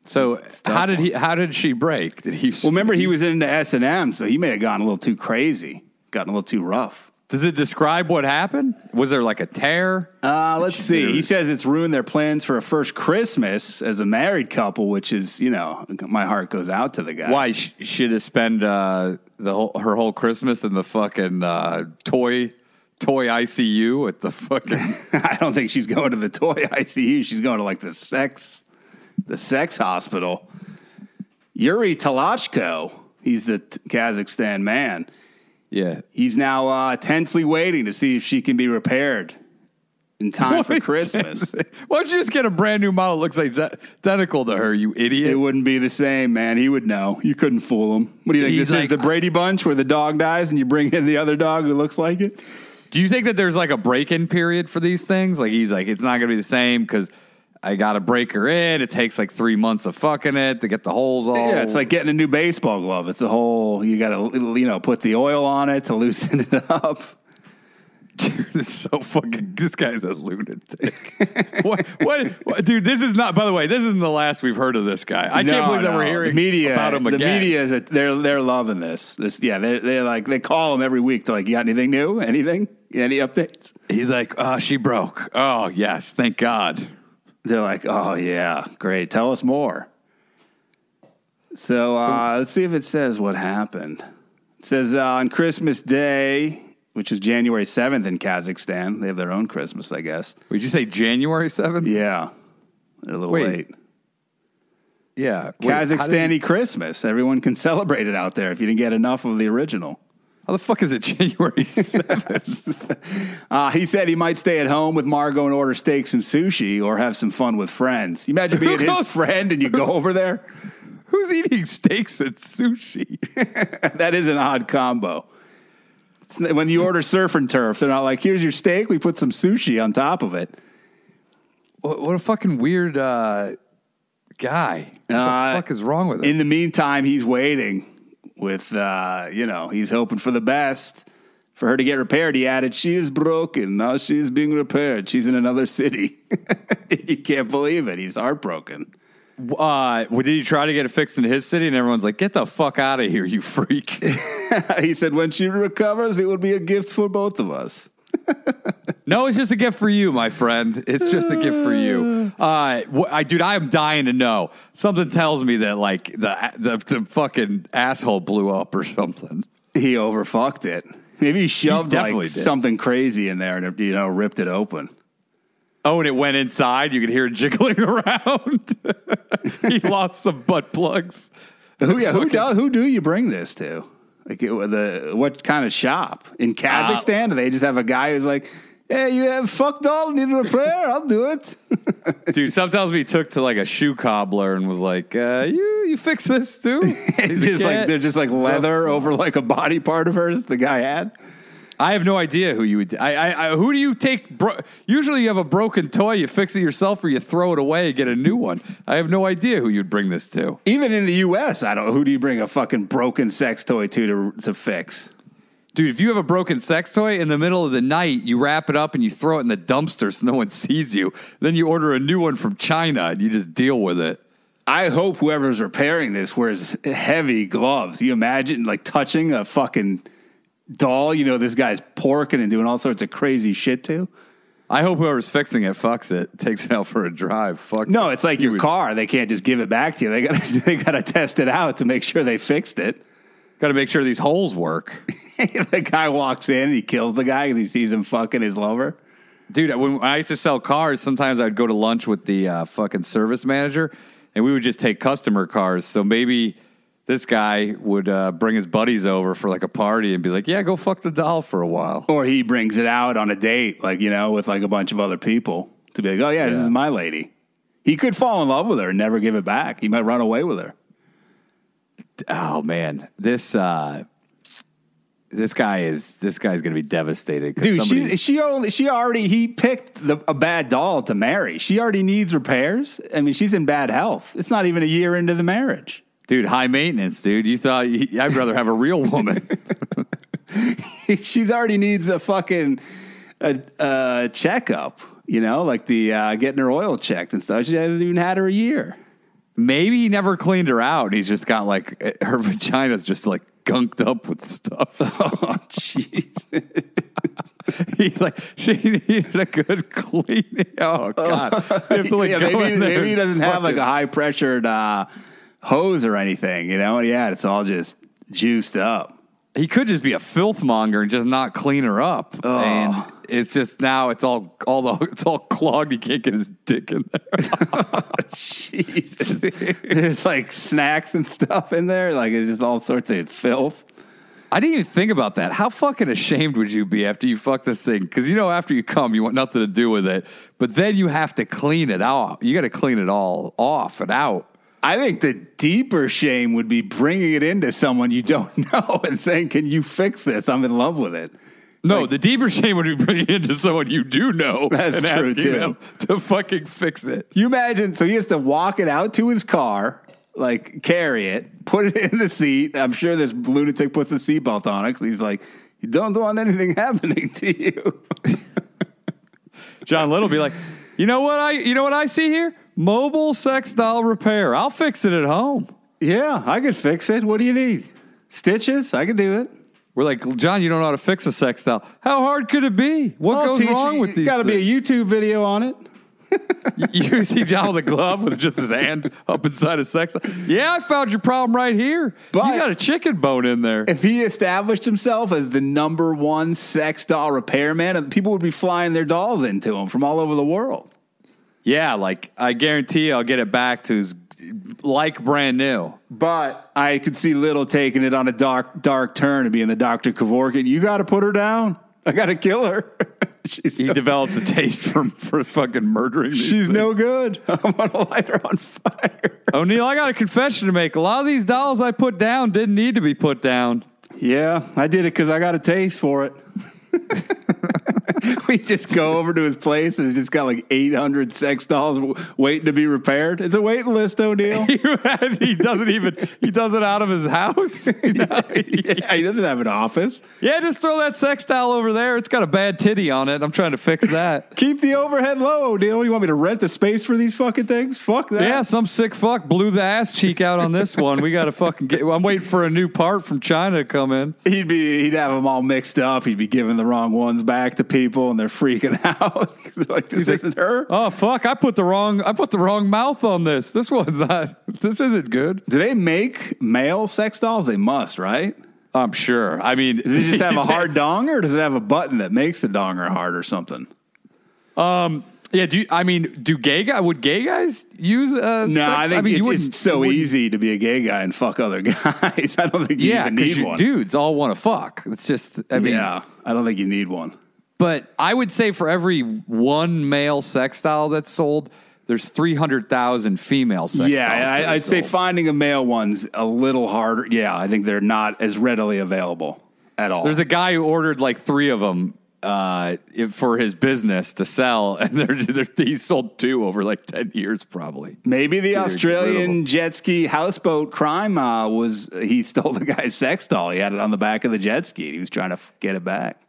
So how tough did he? How did she break? Did he? Well, remember he was into S and M, so he may have gotten a little too crazy, gotten a little too rough. Does it describe what happened? Was there like a tear? Uh, let's see. He says it's ruined their plans for a first Christmas as a married couple, which is, you know, my heart goes out to the guy. Why sh- should have spend uh, the whole her whole Christmas in the fucking uh, toy toy ICU at the fucking? I don't think she's going to the toy ICU. She's going to like the sex, the sex hospital. Yuri Tolochko, he's the Kazakhstan man. Yeah. He's now uh, tensely waiting to see if she can be repaired in time for Christmas. Why don't you just get a brand new model that looks like identical to her? You idiot! It wouldn't be the same, man. He would know. You couldn't fool him. What do you think? He's this like- is the Brady Bunch where the dog dies and you bring in the other dog who looks like it? Do you think that there's like a break-in period for these things? Like he's like, it's not going to be the same because I got to break her in. It takes like three months of fucking it to get the holes all. Yeah, it's like getting a new baseball glove. It's a whole, you got to, you know, put the oil on it to loosen it up. Dude, this is so fucking. This guy's a lunatic. what, what, what- Dude, this is not. By the way, this isn't the last we've heard of this guy. I can't No, believe that we're hearing the media, about him the again. media is a, they're they're loving this. This, yeah, they're, they're like they call him every week. They're like, you got anything new? Anything? Any updates? He's like, oh, she broke. Oh, yes, thank God. They're like, oh yeah, great. Tell us more. So, uh, let's see if it says what happened. It says uh, on Christmas Day, which is January seventh in Kazakhstan. They have their own Christmas, I guess. Would you say January seventh? Yeah, they're a little Wait. late. Yeah. Wait, Kazakhstani he- Christmas. Everyone can celebrate it out there if you didn't get enough of the original. How the fuck is it January seventh? Uh, he said he might stay at home with Margo and order steaks and sushi or have some fun with friends. You imagine being his friend and you go over there? Who's eating steaks and sushi? that is an odd combo. It's When you order surf and turf, they're not like, here's your steak, we put some sushi on top of it. what, what a fucking weird uh, guy. What Uh, the fuck is wrong with him? In the meantime, he's waiting with, uh, you know, he's hoping for the best. For her to get repaired, he added, She is broken. Now she is being repaired. She's in another city. he can't believe it. He's heartbroken. uh, did he try to get it fixed in his city? And everyone's like, "Get the fuck out of here, you freak!" he said, When she recovers, it will be a gift for both of us. No, it's just a gift for you, my friend. It's just a gift for you. Uh, wh- I, dude, I am dying to know. Something tells me that like the the, the fucking asshole blew up or something. He overfucked it. Maybe he shoved definitely like did. something crazy in there and you know ripped it open. Oh, and it went inside. You could hear it jiggling around. he lost some butt plugs. Who, yeah, who, Fucking- do, who do you bring this to? Like it, the what kind of shop in Kazakhstan? do they just have a guy who's like, Hey, you have fucked all need a prayer. I'll do it. Dude, sometimes we took to like a shoe cobbler and was like, uh, "You, you fix this too?" It's just like they're just like leather over like a body part of hers the guy had. I have no idea who you would. I, I, I who do you take? Bro, usually, you have a broken toy, you fix it yourself, or you throw it away and get a new one. I have no idea who you'd bring this to. Even in the U.S., I don't. Who do you bring a fucking broken sex toy to to, to fix? Dude, if you have a broken sex toy in the middle of the night, you wrap it up and you throw it in the dumpster so no one sees you. Then you order a new one from China and you just deal with it. I hope whoever's repairing this wears heavy gloves. You imagine like touching a fucking doll? You know, this guy's porking and doing all sorts of crazy shit to. I hope whoever's fixing it fucks it, takes it out for a drive. Fuck. No, it's like You your car. They can't just give it back to you. They got they got to test it out to make sure they fixed it. Got to make sure these holes work. the guy walks in and he kills the guy because he sees him fucking his lover. Dude, when I used to sell cars, sometimes I'd go to lunch with the uh, fucking service manager, and we would just take customer cars. So maybe this guy would uh, bring his buddies over for like a party and be like, "Yeah, go fuck the doll for a while." Or he brings it out on a date, like, you know, with like a bunch of other people to be like, oh, yeah, this is my lady. He could fall in love with her and never give it back. He might run away with her. Oh man, this uh, this guy is this guy's gonna be devastated. Dude, somebody- she, she, only, she already, he picked the, a bad doll to marry. She already needs repairs. I mean, she's in bad health. It's not even a year into the marriage. Dude, high maintenance, dude. You thought I'd rather have a real woman. she's already needs a fucking a, a checkup, you know, like the uh, getting her oil checked and stuff. She hasn't even had her a year. Maybe he never cleaned her out. He's just got like her vagina's just like gunked up with stuff. Oh, jeez. He's like, she needed a good cleaning. Oh God, you have to like yeah, go maybe, maybe he doesn't have like a high pressured uh, hose or anything, you know? Yeah, it's all just juiced up. He could just be a filth monger and just not clean her up. Oh. And it's just now it's all all the it's all clogged. He can't get his dick in there. Jesus. There's like snacks and stuff in there. Like it's just all sorts of filth. I didn't even think about that. How fucking ashamed would you be after you fuck this thing? Because you know, after you come, you want nothing to do with it. But then you have to clean it out. You got to clean it all off and out. I think the deeper shame would be bringing it into someone you don't know and saying, Can you fix this? I'm in love with it. No, the deeper shame would be bringing it into someone you do know That's and true, asking too. them to fucking fix it. You imagine, so he has to walk it out to his car, like carry it, put it in the seat. I'm sure this lunatic puts the seatbelt on it he's like, You don't want anything happening to you. John Little be like, you know what I you know what I see here? Mobile sex doll repair. I'll fix it at home. yeah, I could fix it. What do you need? Stitches? I could do it. We're like, John, you don't know how to fix a sex doll. How hard could it be? What I'll goes wrong you. with these? Got to be a? YouTube video on it. You see John with a glove with just his hand up inside a sex doll. Yeah, I found your problem right here. But- you got a chicken bone in there. If he established himself as the number one sex doll repairman, people would be flying their dolls into him from all over the world. Yeah, like I guarantee I'll get it back to his, like brand new. But I could see Little taking it on a dark, dark turn and being the Dr. Kevorkian. You got to put her down. I got to kill her. she's He no, developed a taste for for fucking murdering. she's things. no good. I'm to light her on fire. O'Neill, I got a confession to make. A lot of these dolls I put down didn't need to be put down. Yeah, I did it because I got a taste for it. we just go over to his place and it's just got like 800 sex dolls w- waiting to be repaired. It's a waiting list, O'Neill. he doesn't even he does it out of his house. You know? yeah, he doesn't have an office. yeah, just throw that sex doll over there. It's got a bad titty on it. I'm trying to fix that. Keep the overhead low, O'Neill. You want me to rent the space for these fucking things? Fuck that. Yeah, some sick fuck blew the ass cheek out on this one. We got to fucking get. I'm waiting for a new part from China to come in. He'd be he'd have them all mixed up. He'd be giving the wrong ones back to people, and they're freaking out. like this isn't her. Oh fuck! I put the wrong I put the wrong mouth on this. This one's not. This isn't good. Do they make male sex dolls? They must, right? I'm sure. I mean, Does it just have a hard dong, or does it have a button that makes the donger hard or something? Um, Yeah. Do you, I mean? Do gay guy? Would gay guys use? Uh, No, sex- I think mean, it's just so easy to be a gay guy and fuck other guys. I don't think you Yeah, even need one. dudes all want to fuck. It's just. I mean, yeah, I don't think you need one. but I would say for every one male sex doll that's sold, there's 300,000 female sex yeah, dolls. I, are I'd say finding a male one's a little harder. Yeah, I think they're not as readily available at all. There's a guy who ordered like three of them uh, for his business to sell, and they're, they're, he sold two over like 10 years, probably. Maybe the Figured get rid of Australian jet ski houseboat crime uh, was he stole the guy's sex doll. He had it on the back of the jet ski. and He was trying to f- get it back.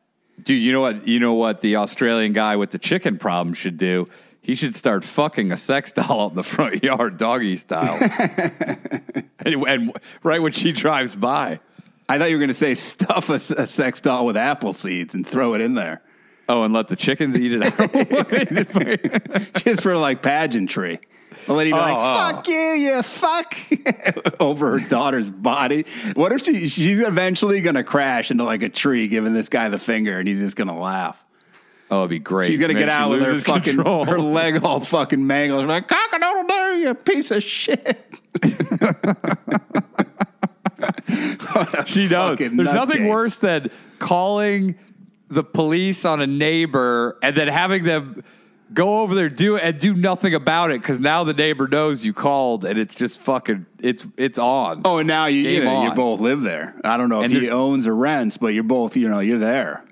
Dude, you know what? You know what the Australian guy with the chicken problem should do? He should start fucking a sex doll out in the front yard, doggy style, and, and right when she drives by. I thought you were going to say stuff a sex doll with apple seeds and throw it in there Oh, and let the chickens eat it out. just for like pageantry. Then he'd be like, oh, oh. "Fuck you, you fuck!" over her daughter's body. What if she she's eventually going to crash into like a tree, giving this guy the finger, and he's just going to laugh. oh, it'd be great. She's gonna Man, get out with her fucking control. her leg all fucking mangled. She's like cock a doodle doo, you piece of shit. She knows. There's nothing worse than calling the police on a neighbor and then having them go over there do and do nothing about it because now the neighbor knows you called and it's just fucking it's it's on. Oh, and now you you, know, you both live there. I don't know if And he owns or rents, but you're both you know you're there.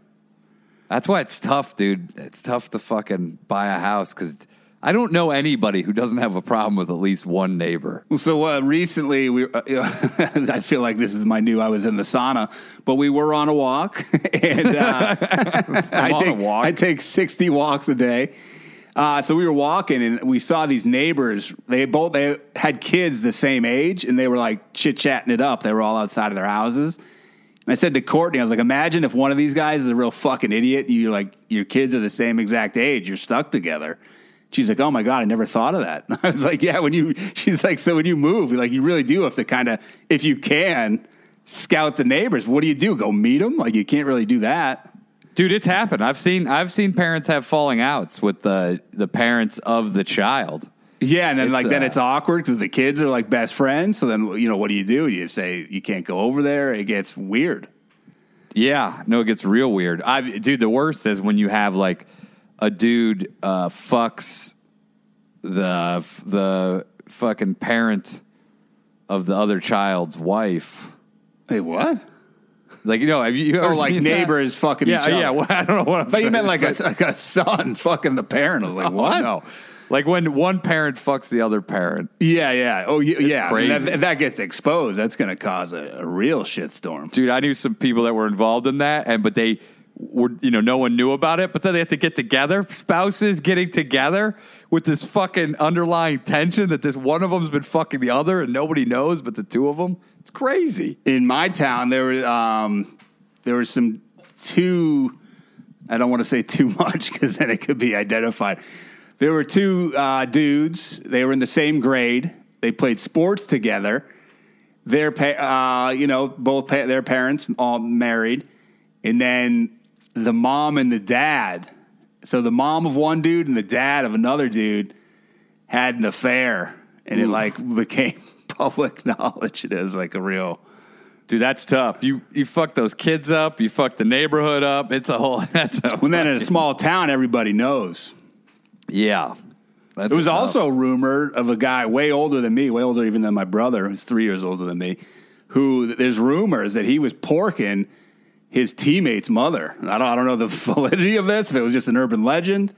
That's why it's tough, dude. It's tough to fucking buy a house because I don't know anybody who doesn't have a problem with at least one neighbor. So uh, recently, we uh, I feel like this is my new. I was in the sauna, but we were on a walk, and uh, I take walk. I take sixty walks a day. Uh, so we were walking, and we saw these neighbors. They both they had kids the same age, and they were like chit chatting it up. They were all outside of their houses. And I said to Courtney, I was like, imagine if one of these guys is a real fucking idiot. And you're like, your kids are the same exact age. You're stuck together. She's like, oh my God, I never thought of that. I was like, yeah, when you, she's like, so when you move, like, you really do have to kind of, if you can, scout the neighbors. What do you do? Go meet them? Like, you can't really do that. Dude, it's happened. I've seen I've seen parents have falling outs with the the parents of the child. Yeah. And then, It's, like, then uh, it's awkward because the kids are like best friends. So then, you know, what do you do? You say, you can't go over there. It gets weird. Yeah, no, it gets real weird. I, dude, the worst is when you have like a dude uh, fucks the the fucking parent of the other child's wife. Hey, what? Like you know, have you, you Oh, ever like seen that? neighbors fucking Yeah, each other. yeah. Well, I don't know what I'm. But you meant like a, like a son fucking the parent. I was like, Oh, what? no. Like when one parent fucks the other parent. Yeah, yeah. Oh, yeah. yeah. I mean, crazy. That, if that gets exposed, that's going to cause a, a real shitstorm. Dude, I knew some people that were involved in that, and but they were, you know, no one knew about it. But then they have to get together, spouses getting together with this fucking underlying tension that this one of them's been fucking the other, and nobody knows, but the two of them. It's crazy. In my town, there were um, there were some two. I don't want to say too much because then it could be identified. There were two uh, dudes. They were in the same grade. They played sports together. Their, pa- uh, you know, both pa- their parents all married, and then the mom and the dad. So the mom of one dude and the dad of another dude had an affair, and it like became public knowledge. It was like a real. Dude, that's tough. You you fuck those kids up, you fuck the neighborhood up. It's a whole that's a When then in a small town, everybody knows. Yeah. That's There was also a rumor of a guy way older than me, way older even than my brother, who's three years older than me, who there's rumors that he was porking his teammate's mother. I don't, I don't know the validity of this, if it was just an urban legend,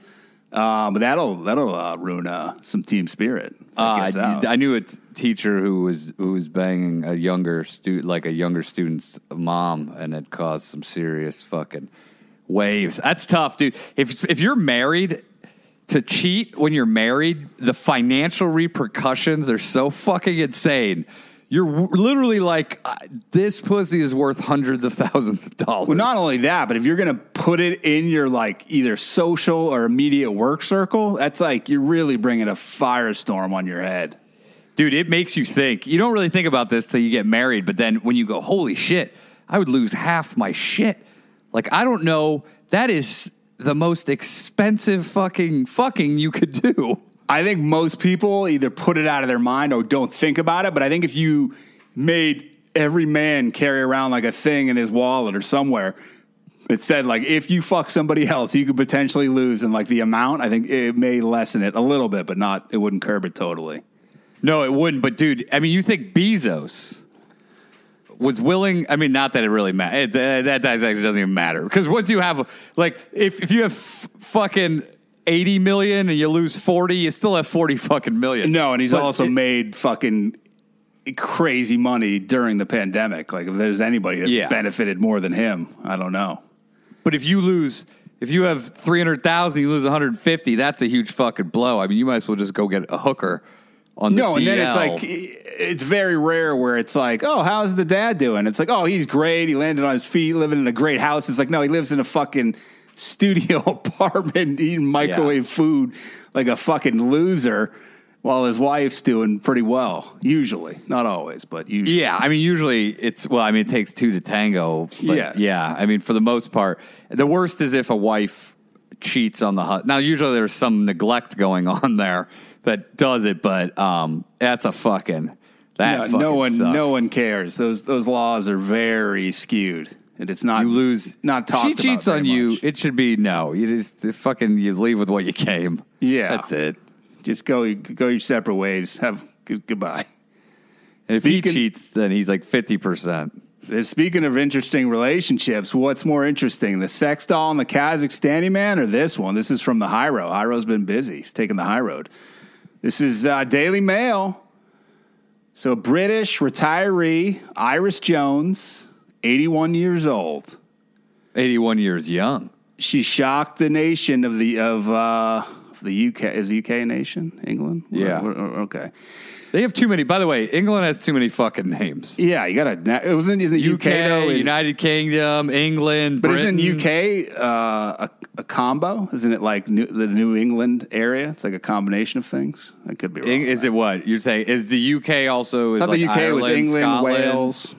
uh, but that'll that'll uh, ruin uh, some team spirit. Uh, out. I knew a t- teacher who was who was banging a younger student, like a younger student's mom, and it caused some serious fucking waves. That's tough, dude. If if you're married, to cheat when you're married, the financial repercussions are so fucking insane. You're w- literally like, uh, this pussy is worth hundreds of thousands of dollars. Well, not only that, but if you're going to put it in your like either social or immediate work circle, that's like you're really bringing a firestorm on your head. Dude, it makes you think. You don't really think about this till you get married, but then when you go, holy shit, I would lose half my shit. Like, I don't know. That is the most expensive fucking fucking you could do. I think most people either put it out of their mind or don't think about it. But I think if you made every man carry around like a thing in his wallet or somewhere, It said like if you fuck somebody else, you could potentially lose, and like the amount, I think it may lessen it a little bit, but not. It wouldn't curb it totally. No, it wouldn't. But dude, I mean, you think Bezos was willing? I mean, not that it really matters. Eh, that, that actually doesn't even matter because once you have like, if if you have f- fucking eighty million and you lose forty, you still have forty fucking million. No, and he's But also it- made fucking crazy money during the pandemic. Like if there's anybody that Yeah. benefited more than him, I don't know. But if you lose, if you have three hundred thousand, you lose one hundred fifty. That's a huge fucking blow. I mean, you might as well just go get a hooker on the No, and then it's like it's very rare where it's like, oh, how's the dad doing? It's like, oh, he's great. He landed on his feet, living in a great house. It's like, no, he lives in a fucking studio apartment, eating microwave food like a fucking loser, while his wife's doing pretty well. Usually, not always, but usually. Yeah, I mean, usually it's well. I mean, it takes two to tango. But Yes. Yeah, I mean, for the most part, the worst is if a wife cheats on the husband. Now, usually there's some neglect going on there that does it, but um, that's a fucking that. No, fucking no one, sucks. no one cares. Those those laws are very skewed, and it's not You lose. Not talked She cheats on you. much. It should be no. You just fucking you leave with what you came. Yeah. that's it. Just go go your separate ways. Have good, goodbye. And if Speaking- he cheats, then he's like fifty percent. Uh, Speaking of interesting relationships, what's more interesting, the sex doll and the Kazakhstani man, or this one? This is from the high road. High road's been busy. He's taking the high road. This is uh, Daily Mail. So, British retiree Iris Jones, 81 years old. Eighty-one years young. She shocked the nation of the of uh, the UK. Is the UK a nation? England? Yeah. Or- or- okay. They have too many. By the way, England has too many fucking names. Yeah, you got to. It wasn't in the UK, UK, though. is- United Kingdom, England, But Britain. isn't UK uh, a, a combo? Isn't it like New, the New England area? It's like a combination of things. I could be wrong. Is it what you're saying? Is the UK also? Is I thought like the UK was England, Scotland? Wales.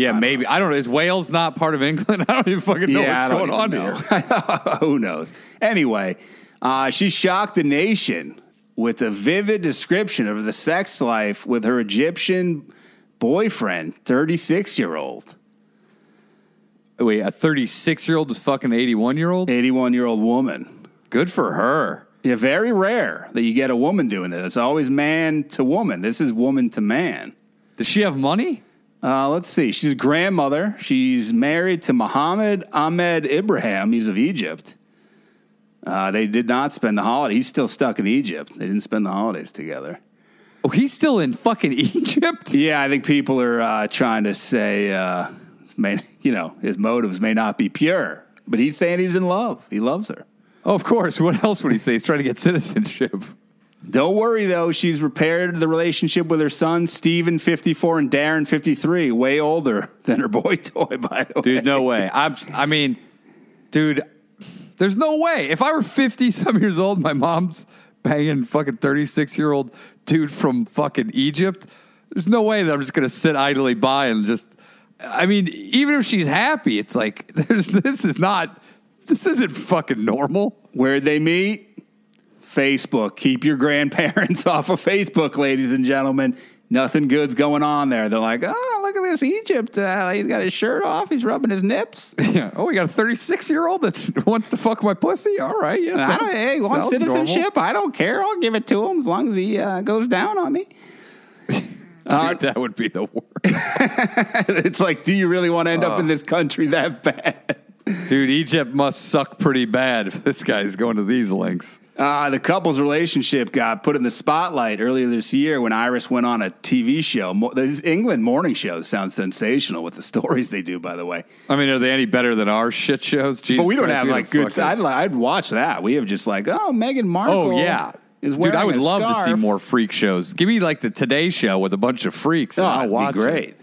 Yeah, maybe. I don't know. Is Wales not part of England? I don't even fucking know yeah, I what's going on even here. Who knows? Anyway, uh, she shocked the nation with a vivid description of the sex life with her Egyptian boyfriend, 36 year old, Wait, a 36 year old is fucking 81 year old? 81 year old woman. Good for her. Yeah, very rare that you get a woman doing this. It's always man to woman. This is woman to man. Does she have money? Uh, let's see. She's a grandmother. She's married to Muhammad Ahmed Ibrahim. He's of Egypt. Uh, they did not spend the holiday. He's still stuck in Egypt. They didn't spend the holidays together. Oh, he's still in fucking Egypt? Yeah, I think people are uh, trying to say, uh, may, you know, his motives may not be pure, but he's saying he's in love. He loves her. Oh, of course. What else would he say? He's trying to get citizenship. Don't worry though, she's repaired the relationship with her son Steven, 54, and Darren, 53, way older than her boy toy, by the way. Dude, no way. I'm, I mean, dude, there's no way. If I were 50 some years old, my mom's banging fucking 36 year old dude from fucking Egypt, there's no way that I'm just going to sit idly by and just, I mean, even if she's happy, it's like, there's, this is not, this isn't fucking normal. Where'd they meet? Facebook. Keep your grandparents off of Facebook, ladies and gentlemen. Nothing good's going on there. They're like, oh, look at this Egypt. Uh, he's got his shirt off. He's rubbing his nips. Yeah. Oh, we got a 36 year old that wants to fuck my pussy? All right. Yeah. Sounds- hey, he wants sounds normal. citizenship. I don't care. I'll give it to him as long as he uh, goes down on me. Dude, that would be the worst. it's like, do you really want to end Uh. up in this country that bad? Dude, Egypt must suck pretty bad if this guy's going to these links. Uh, the couple's relationship got put in the spotlight earlier this year when Iris went on a TV show. Mo- These England morning shows sound sensational with the stories they do, by the way. I mean, are they any better than our shit shows? Jesus But we don't Christ, have we like good. I'd, I'd watch that. We have just like, oh, Meghan Markle. Oh yeah, dude, I would love to see more freak shows. Give me like the Today Show with a bunch of freaks. and Oh, I'll watch great. It.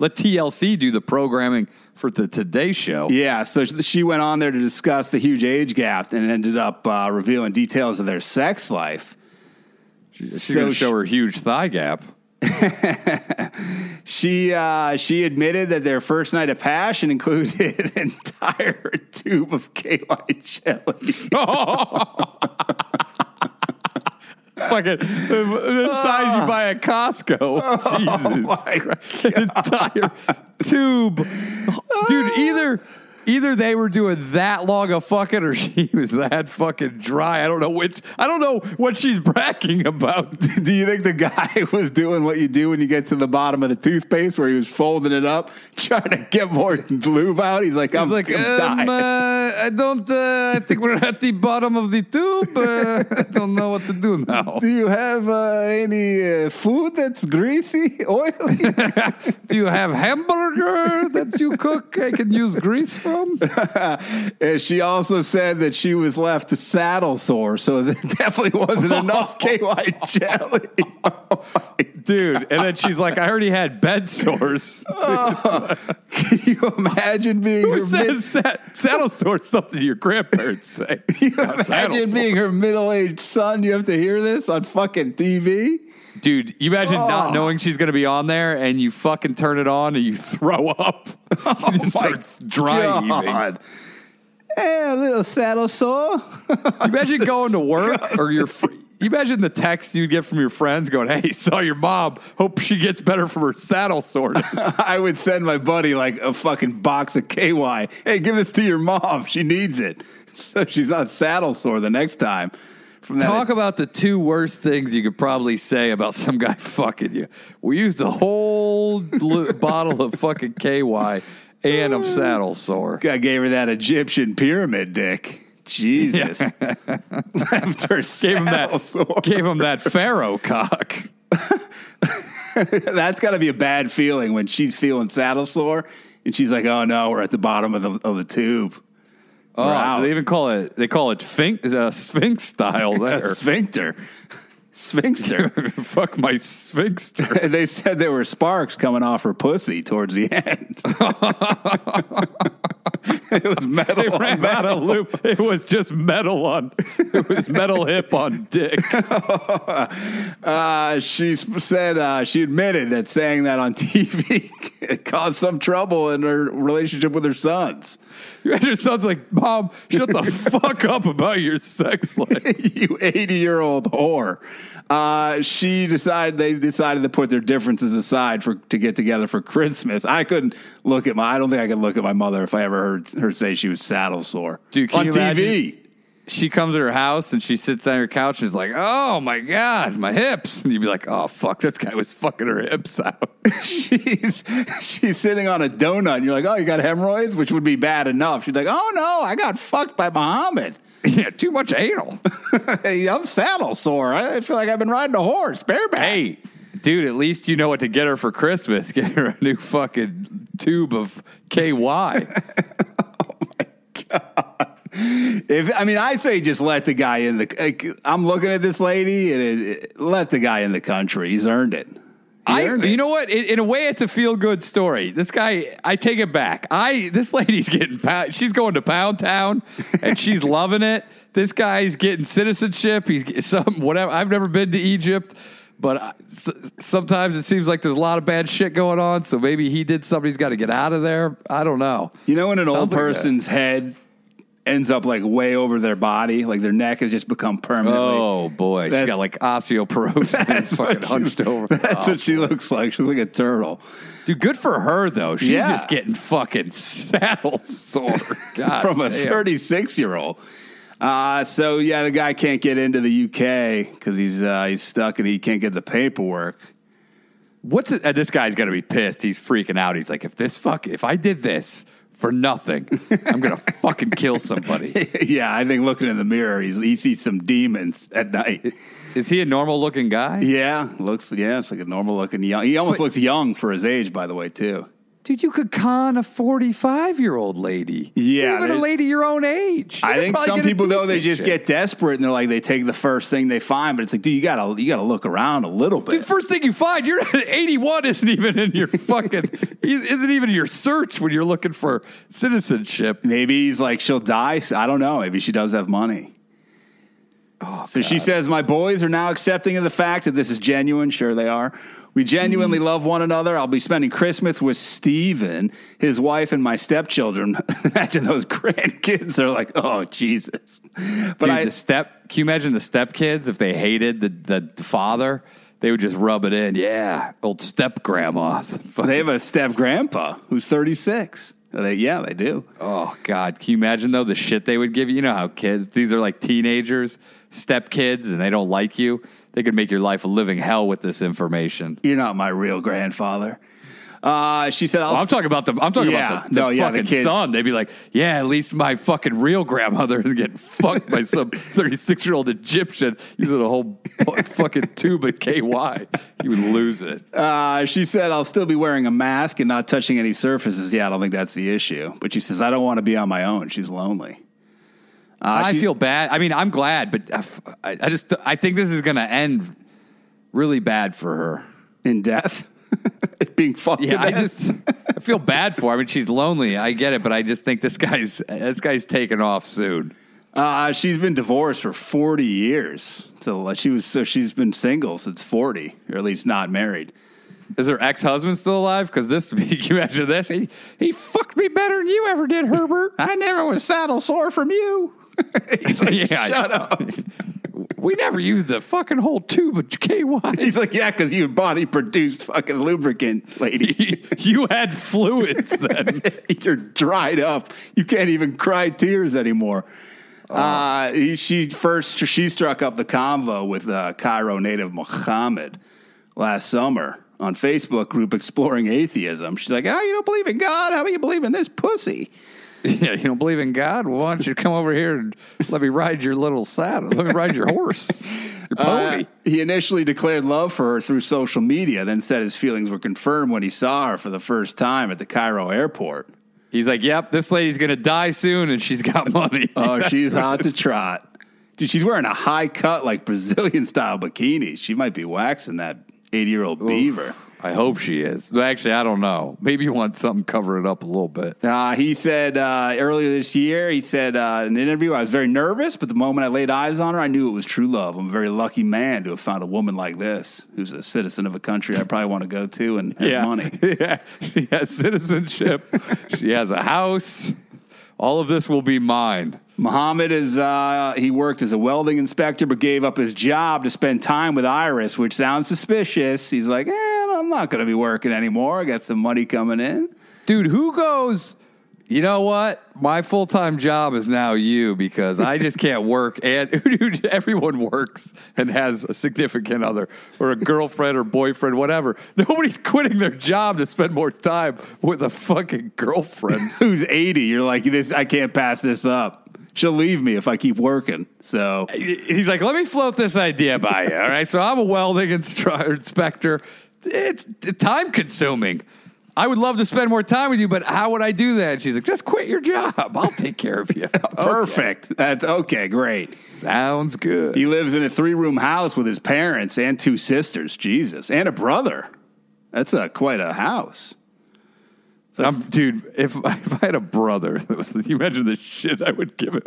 Let TLC do the programming for the Today Show. Yeah, so she went on there to discuss the huge age gap and ended up uh, revealing details of their sex life. She's So going to show her huge thigh gap. She uh, she admitted that their first night of passion included an entire tube of KY jelly. fucking the size you buy at Costco. Oh Jesus my Christ. An entire tube. Dude, either either they were doing that long of fucking or she was that fucking dry. I don't know which I don't know what she's bragging about. Do you think the guy was doing what you do when you get to the bottom of the toothpaste, where he was folding it up, trying to get more lube out? He's like, I'm, He's like, I'm um, dying. uh, I don't. Uh, I think we're at the bottom of the tube. Uh, I don't know what to do now. Do you have uh, any uh, food that's greasy, oily? Do you have hamburger that you cook? I can use grease from. and she also said that she was left saddle sore, so there definitely wasn't enough KY jelly. Dude, and then she's like, I already had bed sores. Oh, can you imagine being Who her says sa- saddle sore something your grandparents say? saddle imagine sore. being her middle-aged son? You have to hear this on fucking TV. Dude, you imagine Oh. not knowing she's going to be on there and you fucking turn it on and you throw up. you just Oh start dry heaving. Hey, a little saddle sore. You imagine going to work or your. Fr- you imagine the text you'd get from your friends going, "Hey, saw your mom. Hope she gets better from her saddle soreness." I would send my buddy like a fucking box of KY. Hey, give this to your mom. She needs it. So she's not saddle sore the next time. From that Talk about the two worst things you could probably say about some guy fucking you. We used a whole l- bottle of fucking KY, and I'm saddle sore. I gave her that Egyptian pyramid dick. Jesus. Left her Gave him saddle that. sore. Gave him that pharaoh cock. That's got to be a bad feeling when she's feeling saddle sore and she's like, "Oh no, we're at the bottom of the of the tube." Oh, do they even call it? They call it sphinx, uh, sphinx style there. sphincter, sphincter. Fuck my sphinxter. they said there were sparks coming off her pussy towards the end. it was metal. They on ran out metal. of loop. It was just metal on. It was metal hip on dick. Uh, she said uh, she admitted that saying that on TV caused some trouble in her relationship with her sons. Your son's like, Mom, shut the fuck up about your sex life. you 80 year old whore. Uh, she decided they decided to put their differences aside for to get together for Christmas. I couldn't look at my. I don't think I could look at my mother if I ever heard her say she was saddle sore Dude, on TV. She comes to her house and she sits on her couch and is like, Oh my God, my hips. And you'd be like, Oh fuck, this guy was fucking her hips out. she's she's sitting on a donut. And you're like, oh, you got hemorrhoids, which would be bad enough. She's like, oh no, I got fucked by Muhammad. yeah, too much anal. Hey, I'm saddle sore. I feel like I've been riding a horse bareback. hey, dude, at least you know what to get her for Christmas. Get her a new fucking tube of KY. If I mean, I'd say just let the guy in the. I'm looking at this lady, and it, it- let the guy in the country. He's earned it. I, you know what? In, in a way, it's a feel good story. This guy, I take it back. I this lady's getting pound, she's going to Pound Town and she's loving it. This guy's getting citizenship. He's some whatever. I've never been to Egypt, but I- sometimes it seems like there's a lot of bad shit going on. So maybe he did something. He's got to get out of there. I don't know. You know when an old Sounds like a- person's head ends up like way over their body, like their neck has just become permanently. Oh boy, she That's- got like osteoporosis and That's fucking what she- hunched over. That's Oh, what she looks like. She's like a turtle. Dude, good for her though. She's Yeah. just getting fucking saddle sore. God from a 36 year old. Uh, so yeah, the guy can't get into the UK because he's uh, he's stuck and he can't get the paperwork. What's it? Uh, this guy's gonna be pissed. He's freaking out. He's like, if this fuck, if I did this for nothing, I'm gonna fucking kill somebody. yeah, I think looking in the mirror, he's, he sees some demons at night. Is he a normal looking guy? Yeah, looks yeah, it's like a normal looking young. He almost looks young for his age, by the way, too. Dude, you could con a 45 year old lady. Yeah, even a lady your own age. I You'd think some people though they just chick. get desperate and they're like they take the first thing they find, but it's like, dude, you gotta you gotta look around a little bit. Dude, first thing you find, you're 81 isn't even in your fucking isn't even in your search when you're looking for citizenship. Maybe he's like, she'll die. I don't know. Maybe she does have money. Oh, so she says, My boys are now accepting of the fact that this is genuine. Sure, they are. We genuinely Mm-hmm. love one another. I'll be spending Christmas with Steven, his wife, and my stepchildren. Imagine those grandkids. They're like, oh, Jesus. But Dude, I, the step. Can you imagine the stepkids if they hated the, the father? They would just rub it in. Yeah, old step grandmas. they have a step grandpa who's 36. They, yeah, they do. Oh God, can you imagine though the shit they would give you? You know how kids these are like teenagers, step kids, and they don't like you. They could make your life a living hell with this information. You're not my real grandfather. Uh, she said, I'll Well, I'm talking about the I'm talking Yeah, about the, the no, yeah, the fucking kids. son. They'd be like, yeah, at least my fucking real grandmother is getting fucked by some 36 year old Egyptian using a whole fucking tube of KY. You would lose it. Uh, she said, I'll still be wearing a mask and not touching any surfaces. Yeah, I don't think that's the issue. But she says, I don't want to be on my own. She's lonely. Uh, I she- feel bad. I mean, I'm glad, but uh, I, I just I think this is going to end really bad for her. in death. Being fucked Yeah, I just I feel bad for her. I mean, she's lonely. I get it, but I just think this guy's this guy's taking off soon. Uh, she's been divorced for 40 years. So uh, she was so she's been single since 40, or at least not married. Is her ex husband still alive? Because this, can you imagine this? He he fucked me better than you ever did, Herbert. I never was saddle sore from you. He's like, Yeah. shut up. We never used the fucking whole tube of KY. He's like, yeah, because you body produced fucking lubricant, lady. you had fluids then. You're dried up. You can't even cry tears anymore. Uh, he, she first she struck up the convo with uh, Cairo native Muhammad last summer on Facebook group exploring atheism. She's like, "Oh, you don't believe in God? How about you believe in this pussy?" Yeah, you don't believe in God? Well, why don't you come over here and let me ride your little saddle? Let me ride your horse, your pony. Uh, he initially declared love for her through social media, then said his feelings were confirmed when he saw her for the first time at the Cairo airport. He's like, "Yep, this lady's gonna die soon, and she's got money." Oh, she's hot to trot. Dude, she's wearing a high cut, like Brazilian style bikini. She might be waxing that 80 year old beaver. I hope she is. Actually, I don't know. Maybe you want something cover it up a little bit. Uh, he said uh, earlier this year, he said uh, in an interview, I was very nervous, but the moment I laid eyes on her, I knew it was true love. I'm a very lucky man to have found a woman like this, who's a citizen of a country I probably want to go to and has money. yeah, she has citizenship. she has a house. All of this will be mine. Muhammad is uh, he worked as a welding inspector, but gave up his job to spend time with Iris, which sounds suspicious. He's like, eh, I'm not going to be working anymore. I got some money coming in. Dude, who goes, you know what? My full time job is now you because I just can't work. And everyone works and has a significant other or a girlfriend or boyfriend, whatever. Nobody's quitting their job to spend more time with a fucking girlfriend. Who's 80? You're like, this. I can't pass this up. She'll leave me if I keep working. So He's like, let me float this idea by you. All right. So I'm a welding instru- inspector. It's time consuming. I would love to spend more time with you, but how would I do that? She's like, just quit your job. I'll take care of you. perfect. That's okay. Great. Sounds good. He lives in a three room house with his parents and two sisters. Jesus, and a brother. That's a quite a house. I'm, dude, if, if I had a brother, that was, you imagine the shit I would give him,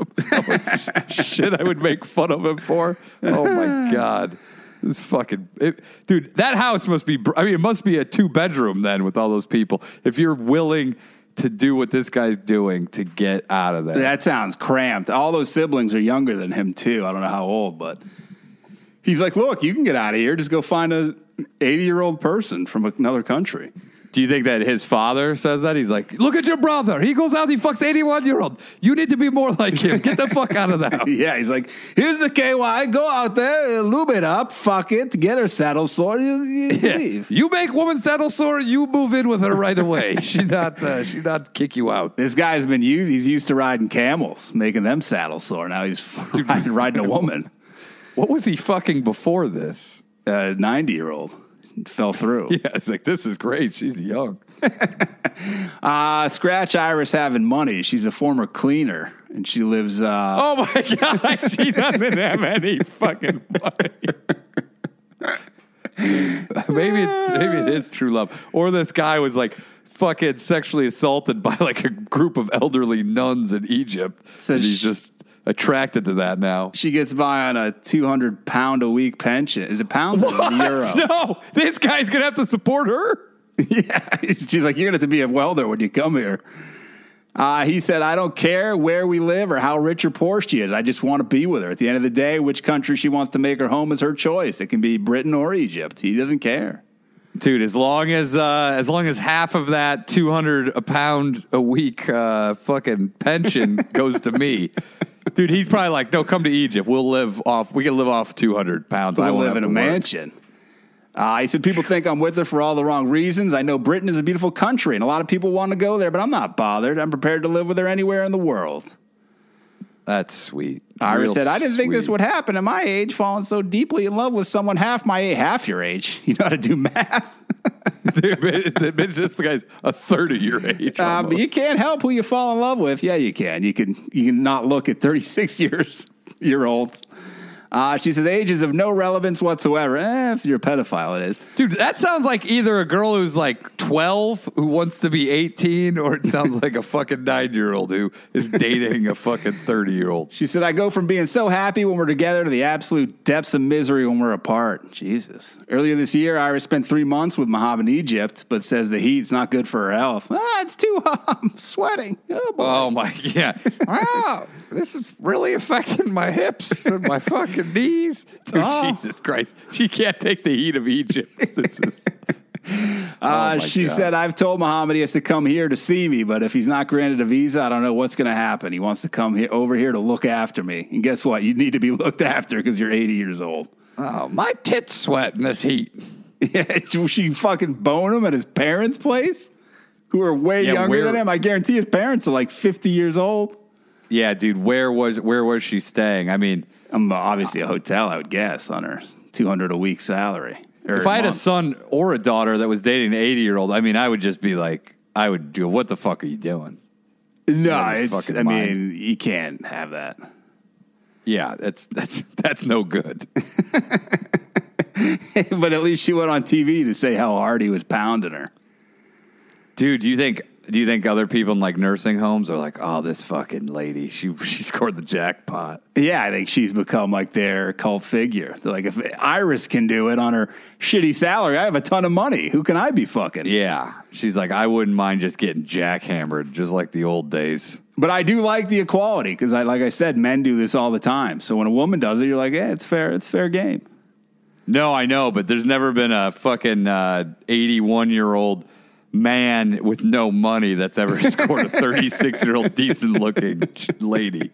shit I would make fun of him for. Oh my god, this fucking it, dude. That house must be. I mean, it must be a two bedroom then with all those people. If you're willing to do what this guy's doing to get out of there, That sounds cramped. All those siblings are younger than him too. I don't know how old, but he's like, look, you can get out of here. Just go find a 80 year old person from another country. Do you think that his father says that? He's like, look at your brother. He goes out, he fucks 81 year old. You need to be more like him. Get the fuck out of the house. Yeah, he's like, here's the KY. Go out there, lube it up, fuck it, get her saddle sore, you, you Yeah. leave. You make woman saddle sore, you move in with her right away. she not uh, she not kick you out. This guy's been used, he's used to riding camels, making them saddle sore. Now he's riding, riding a woman, What was he fucking before this? a 90 year old. Fell through. Yeah, it's like this is great. She's young. Uh, Scratch Iris having money. She's a former cleaner and she lives. Uh, Oh my god, she doesn't have any fucking money. maybe it's maybe it is true love, or this guy was like fucking sexually assaulted by like a group of elderly nuns in Egypt. So and he's sh- just attracted to that now. She gets by on a 200 pound a week pension. Is it pounds or euro? No, this guy's gonna have to support her. Yeah. She's like, you're going to have to be a welder when you come here. Uh, he said, I don't care where we live or how rich or poor she is. I just want to be with her. At the end of the day, which country she wants to make her home is her choice. It can be Britain or Egypt. He doesn't care. Dude, as long as uh, as long as half of that two hundred a pound a week uh, fucking pension goes to me, dude, he's probably like, no, come to Egypt. We'll live off. We can live off two hundred pounds. I I live in a work. mansion. Uh, he said, People think I'm with her for all the wrong reasons. I know Britain is a beautiful country and a lot of people want to go there, but I'm not bothered. I'm prepared to live with her anywhere in the world. That's sweet. Iris said, I didn't think this would happen at my age, falling so deeply in love with someone half my age, half your age. You know how to do math? Dude, but- but it's just the guy's a third of your age. Uh, but you can't help who you fall in love with. Yeah, you can. You can. You can not look at thirty six years year olds. Uh, she says age is of no relevance whatsoever. Eh, if you're a pedophile, it is. Dude, that sounds like either a girl who's like 12 who wants to be 18, or it sounds like a fucking nine year old who is dating a fucking 30 year old. She said, I go from being so happy when we're together to the absolute depths of misery when we're apart. Jesus. Earlier this year, Iris spent three months with Mohammed in Egypt, but says the heat's not good for her health. Ah, it's too hot. I'm sweating. Oh, boy. Oh my, yeah. wow, this is really affecting my hips and my fucking knees. Dude, Oh. Jesus Christ. She can't take the heat of Egypt. This is, Uh, my she God. said, I've told Mohammed he has to come here to see me, but if he's not granted a visa, I don't know what's going to happen. He wants to come here over here to look after me. And guess what? You need to be looked after because you're 80 years old. oh, my tits sweat in this heat. Yeah, she fucking bone him at his parents' place, who are way Yeah, younger than him. I guarantee his parents are like 50 years old. Yeah, dude, where was where was she staying? I mean, Um, obviously a hotel, I would guess, on her 200 a week salary. Or if I had a son or a daughter that was dating an 80 year old, I mean, I would just be like, I would do, what the fuck are you doing? no, it's. I mind. mean, you can't have that. Yeah, that's that's that's no good. but at least she went on TV to say how hard he was pounding her. Dude, do you think do you think other people in like nursing homes are like, oh, this fucking lady, she she scored the jackpot? Yeah, I think she's become like their cult figure. They're like, if Iris can do it on her shitty salary, I have a ton of money. Who can I be fucking? Yeah, she's like, I wouldn't mind just getting jackhammered, just like the old days. But I do like the equality because, I, like I said, men do this all the time. So when a woman does it, you're like, yeah, it's fair. It's fair game. No, I know, but there's never been a fucking uh, 81 year old man with no money that's ever scored a 36 year old decent looking lady.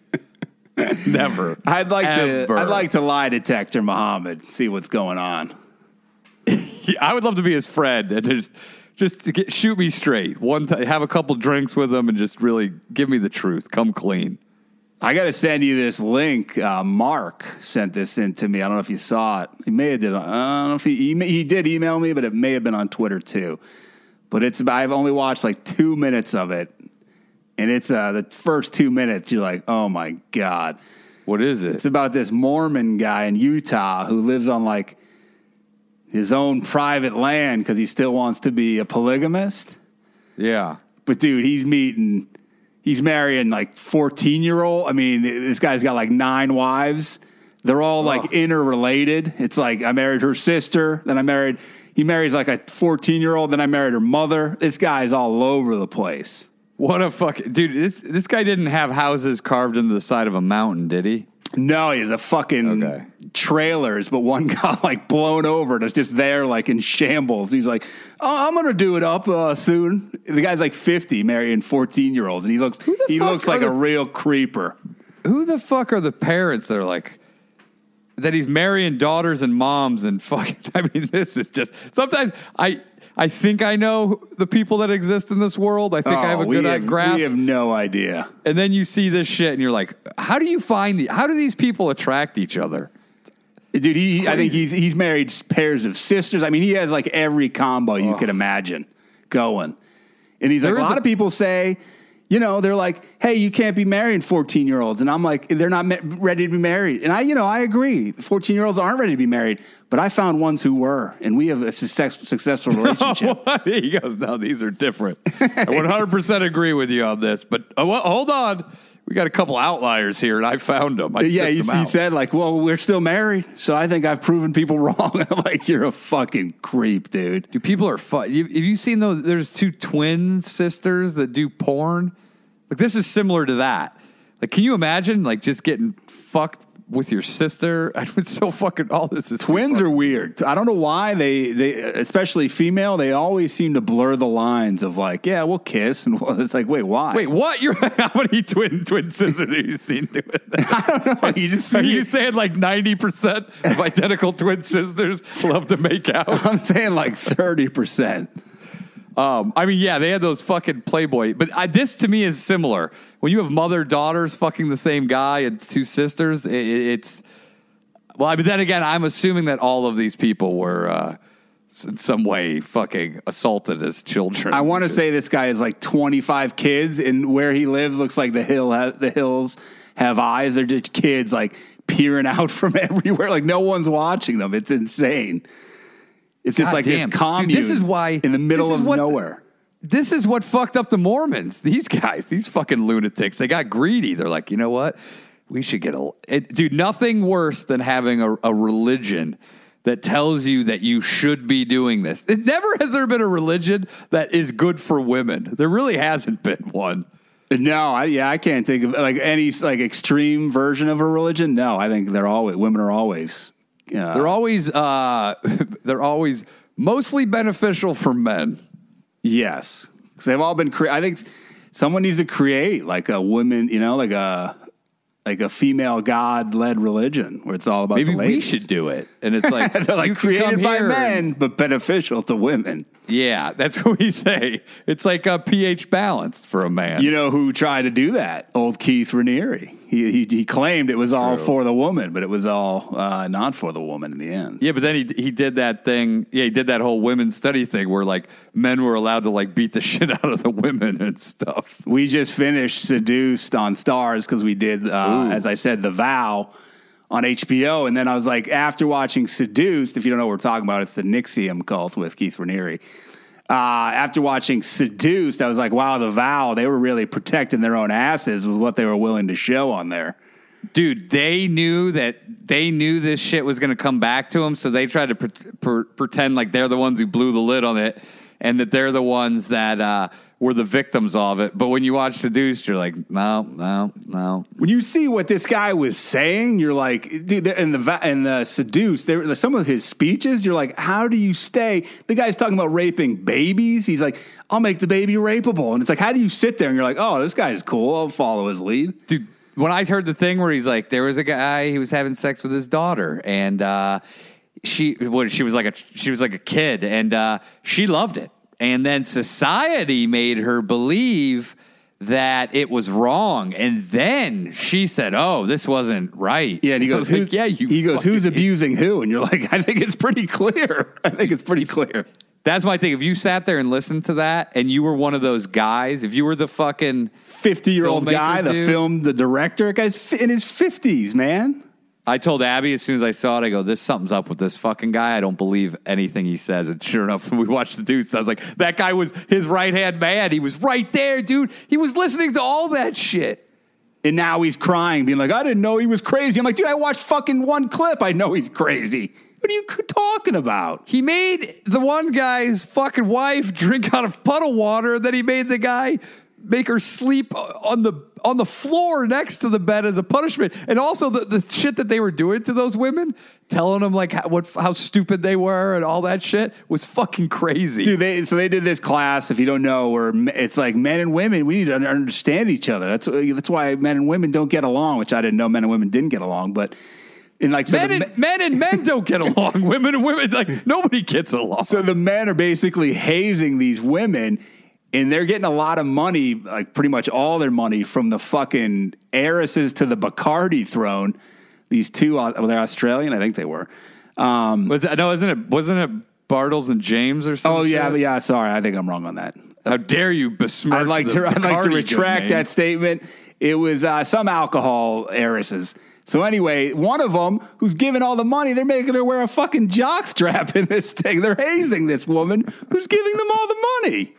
Never. I'd like Ever. to. I'd like to lie detector Muhammad. See what's going on. I would love to be his friend and just just to get, shoot me straight. One time, have a couple drinks with him and just really give me the truth. Come clean. I got to send you this link. Uh, Mark sent this in to me. I don't know if you saw it. He may have did. I don't know if he he, he did email me, but it may have been on Twitter too. But it's I've only watched like two minutes of it, and it's uh, the first two minutes. You're like, oh my god. What is it? It's about this Mormon guy in Utah who lives on like his own private land because he still wants to be a polygamist. yeah. But dude, he's meeting, he's marrying like 14 year old. I mean, this guy's got like nine wives. They're all like interrelated. It's like I married her sister, then I married, he marries like a 14 year old, then I married her mother. This guy's all over the place. What a fuck, dude! This this guy didn't have houses carved into the side of a mountain, did he? No, he's a fucking Okay. trailers, but one got like blown over and it's just there like in shambles. He's like, oh, I'm gonna do it up uh, soon. The guy's like 50, marrying 14 year olds, and he looks he looks like are a real creeper. Who the fuck are the parents that are like that? He's marrying daughters and moms and fucking. I mean, this is just sometimes I. I think I know the people that exist in this world. I think I have a Oh, good have, grasp. We have no idea. and then you see this shit, and you're like, "How do you find the? How do these people attract each other?" Dude, he, I think he's he's married pairs of sisters. I mean, he has like every combo you could imagine going. And he's like, a lot a- of people say, you know, they're like, hey, you can't be marrying 14 year olds. And I'm like, they're not ma- ready to be married. And I, you know, I agree. 14 year olds aren't ready to be married. But I found ones who were. And we have a success, successful relationship. he goes, "No, these are different." I 100 percent agree with you on this, but uh, well, hold on. We got a couple outliers here, and I found them. I yeah, he, them he said like, "Well, we're still married, so I think I've proven people wrong." I'm like, "You're a fucking creep, dude." Dude, people are fun. You, have you seen those? There's two twin sisters that do porn. Like this is similar to that. Like, can you imagine like just getting fucked with your sister? It's so fucking. All this is Twins are weird. I don't know why they they especially female. They always seem to blur the lines of like, yeah, we'll kiss, and well, it's like, wait, why? Wait, what? You're how many twin twin sisters have you seen do it? I don't know. You just Are you it. saying like ninety percent of identical twin sisters love to make out? I'm saying like thirty percent. Um, I mean, yeah, they had those fucking Playboy, but I, this to me is similar. When you have mother daughters fucking the same guy and two sisters, it, it's well. I mean, then again, I'm assuming that all of these people were uh, in some way fucking assaulted as children. I want to say this guy has like 25 kids, and where he lives looks like the hill. Ha- the hills have eyes. They're just kids like peering out from everywhere. Like no one's watching them. It's insane. It's just like damn. this Dude, commune. this is why- in the middle of what- nowhere. this is what fucked up the Mormons. These guys, these fucking lunatics, they got greedy. They're like, you know what? We should get a it, dude. Nothing worse than having a, a religion that tells you that you should be doing this. It never has there been a religion that is good for women. There really hasn't been one. No, I, yeah, I can't think of like any like extreme version of a religion. No, I think they're always women are always. Uh, They're always uh, they're always mostly beneficial for men. yes, because they've all been. Cre- I think someone needs to create like a woman, you know, like a like a female god led religion where it's all about Maybe we should do it. And it's like, They're like you created by men, but beneficial to women. Yeah, that's what we say. It's like a pH balanced for a man. You know who tried to do that? Old Keith Raniere. He he, he claimed it was all for the woman, but it was all uh, not for the woman in the end. yeah, but then he he did that thing. Yeah, he did that whole women's study thing where like men were allowed to like beat the shit out of the women and stuff. We just finished Seduced on Starz because we did, uh, as I said, The Vow on HBO. And then I was like, after watching Seduced, if you don't know what we're talking about, it's the NXIVM cult with Keith Raniere. Uh, after watching Seduced, I was like, wow, The Vow, they were really protecting their own asses with what they were willing to show on there. Dude, they knew that they knew this shit was going to come back to them, so they tried to pre- pre- pretend like they're the ones who blew the lid on it, and that they're the ones that uh, were the victims of it. But when you watch Seduced, you're like, no, no, no. When you see what this guy was saying, you're like, dude, in the in the seduced, there some of his speeches, you're like, how do you stay? The guy's talking about raping babies. He's like, I'll make the baby rapeable, and it's like, how do you sit there and you're like, oh, this guy's cool. I'll follow his lead. dude when i heard the thing where he's like there was a guy he was having sex with his daughter and uh she what she was like a she was like a kid and uh she loved it and then society made her believe that it was wrong and then she said oh this wasn't right Yeah, and he goes, like, yeah you He goes, who's abusing who? And you're like, I think it's pretty clear. I think it's pretty clear. that's my thing if you sat there and listened to that and you were one of those guys if you were the fucking Fifty year old guy, the dude. film, the director, guy's in his fifties, man. I told Abby as soon as I saw it, I go, "This something's up with this fucking guy. I don't believe anything he says." And sure enough, when we watched the Deuce, I was like, "That guy was his right hand man. He was right there, dude. He was listening to all that shit." And now he's crying, being like, I didn't know he was crazy. I'm like, dude, I watched fucking one clip. I know he's crazy. What are you talking about? He made the one guy's fucking wife drink out of puddle water. Then he made the guy make her sleep on the on the floor next to the bed as a punishment. And also the, the shit that they were doing to those women, telling them like how, what how stupid they were and all that shit was fucking crazy. Dude, they so they did this class. If you don't know, where it's like men and women, we need to understand each other. That's that's why men and women don't get along. Which I didn't know men and women didn't get along. But in like so men and men and men don't get along. Women and women like nobody gets along. so the men are basically hazing these women, and they're getting a lot of money, like pretty much all their money from the fucking heiresses to the Bacardi throne. These two, uh, well, they're Australian, I think they were. Um, was that, no, isn't it? Wasn't it Bartles and James or something? oh yeah, but yeah. Sorry, I think I'm wrong on that. How dare you besmirch? I'd like the to. I'd like to retract that statement. It was uh, some alcohol heiresses. So anyway, one of them who's giving all the money, they're making her wear a fucking jock strap in this thing. They're hazing this woman who's giving them all the money.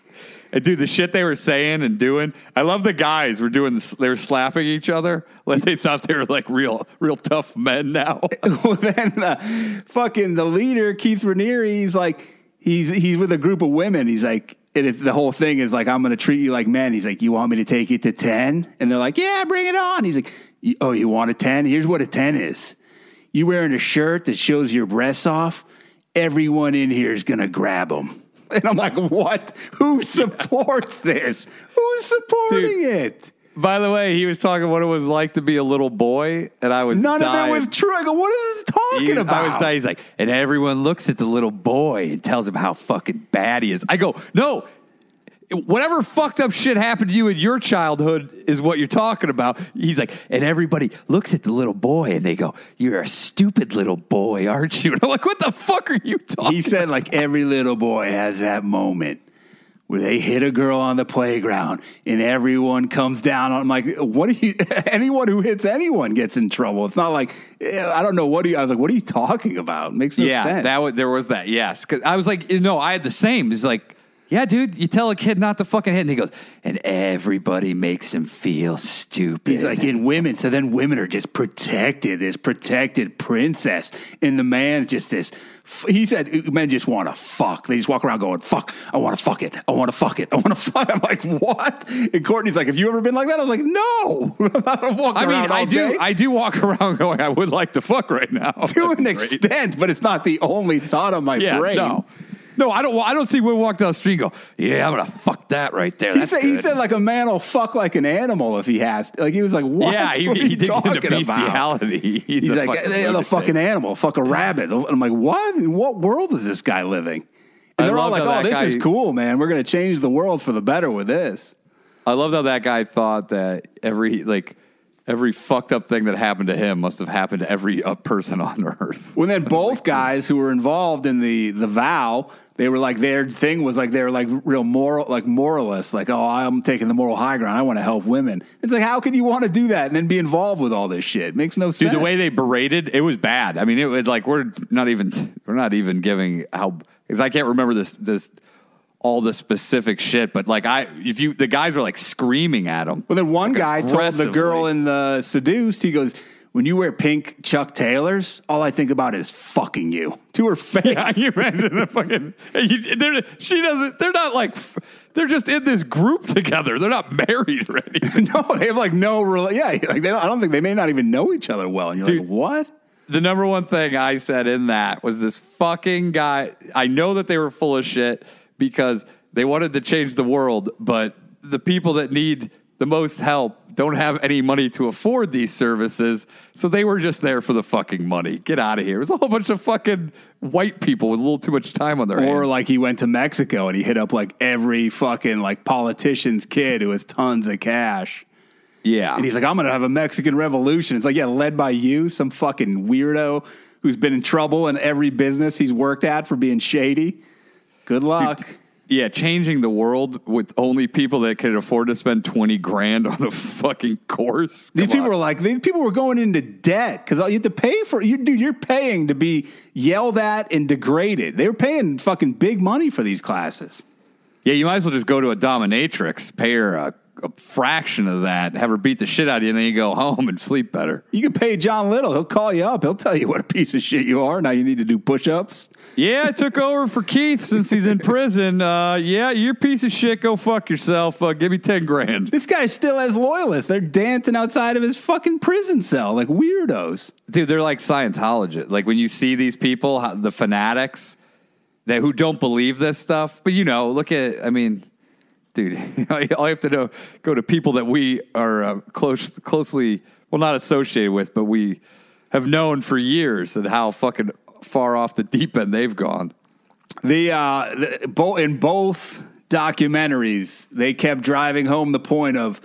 Dude, the shit they were saying and doing. I love the guys were doing. They were slapping each other like they thought they were like real, real tough men now. well, then uh, fucking the leader Keith Raniere, he's like he's he's with a group of women. He's like, and if the whole thing is like, I'm going to treat you like men. He's like, you want me to take it to ten? And they're like, yeah, bring it on. He's like, oh, you want a ten? Here's what a ten is. You wearing a shirt that shows your breasts off? Everyone in here is going to grab them. And I'm like, what? Who supports this? Who's supporting it? By the way, he was talking what it was like to be a little boy, and I was None dying. of it with true. I go, what is he talking He- about? I was dying. He's like, and everyone looks at the little boy and tells him how fucking bad he is. I go, no. Whatever fucked up shit happened to you in your childhood is what you're talking about. He's like, and everybody looks at the little boy and they go, "You're a stupid little boy, aren't you?" And I'm like, "What the fuck are you talking?" He said like every little boy has that moment where they hit a girl on the playground and everyone comes down. I'm like, what do you? Anyone who hits anyone gets in trouble. It's not like eh, I don't know what do you. I was like, what are you talking about? Makes no yeah, sense. that was, there was that. Yes, because I was like, no, I had the same. It's like, yeah, dude, you tell a kid not to fucking hit, and he goes, and everybody makes him feel stupid. He's like in women, so then women are just protected, this protected princess, and the man's just this. He said men just want to fuck. They just walk around going, "Fuck, I want to fuck it, I want to fuck it, I want to fuck." I'm like, what? And Courtney's like, "Have you ever been like that?" I was like, "No, I I mean, I do, day." I do walk around going, I would like to fuck right now. to an That'd be great. extent, but it's not the only thought on my Yeah, brain. no, no, I don't. I don't see women walk down the street and go, yeah, I'm gonna fuck that right there. He That's said, he good." said like a man will fuck like an animal if he has. To. Like he was like, what? yeah, he, What are he you did get into talking about? bestiality. He's, He's a like, fucking "Hey, the lunatic." fucking animal, fuck a rabbit. And I'm like, what? In what world is this guy living? And I they're all love like, how oh, that this guy- is cool, man. We're to change the world for the better with this. I love how that guy thought that every like every fucked up thing that happened to him must have happened to every uh, person on earth. When then both guys who were involved in the the vow, they were like their thing was like they were like real moral, like moralists, like oh, I'm taking the moral high ground. I want to help women. It's like how could you want to do that and then be involved with all this shit? makes no Dude, sense. the way they berated, it was bad. I mean, it was like we're not even we're not even giving how because I can't remember this this all the specific shit, but like I if you the guys were like screaming at him. Well, then one guy told the girl in the seduced, he goes, "When you wear pink Chuck Taylors, all I think about is fucking you to her face." Yeah, you imagine the fucking. You, they're, she doesn't. They're not like. They're just in this group together. They're not married or anything. no, they have like no, yeah, like they don't, I don't think they may not even know each other well. And you're Dude. like, what? the number one thing I said in that was this fucking guy. I know that they were full of shit because they wanted to change the world, but the people that need the most help don't have any money to afford these services. So they were just there for the fucking money. Get out of here. It was a whole bunch of fucking white people with a little too much time on their hands. Or like he went to Mexico and he hit up like every fucking like politician's kid who has tons of cash. Yeah. And he's like, I'm going to have a Mexican revolution. It's like, yeah, led by you, some fucking weirdo who's been in trouble in every business he's worked at for being shady. Good luck. Yeah, changing the world with only people that could afford to spend twenty grand on a fucking course. These people on. were like, these people were going into debt because you have to pay for you, dude. You're paying to be yelled at and degraded. They were paying fucking big money for these classes. yeah, you might as well just go to a dominatrix, pay her a, a fraction of that, have her beat the shit out of you, and then you go home and sleep better. You can pay John Little. He'll call you up. He'll tell you what a piece of shit you are. Now you need to do push ups. Yeah, I took over for Keith since he's in prison. Uh, yeah, you're a piece of shit. Go fuck yourself. Uh, give me ten grand. This guy still has loyalists. They're dancing outside of his fucking prison cell like weirdos. Dude, they're like Scientologists. Like when you see these people, the fanatics that who don't believe this stuff. But you know, look at. I mean, dude, all you have to know go to people that we are uh, close, closely, well, not associated with, but we have known for years, and how fucking far off the deep end they've gone. The, uh, the bo- in both documentaries, they kept driving home the point of,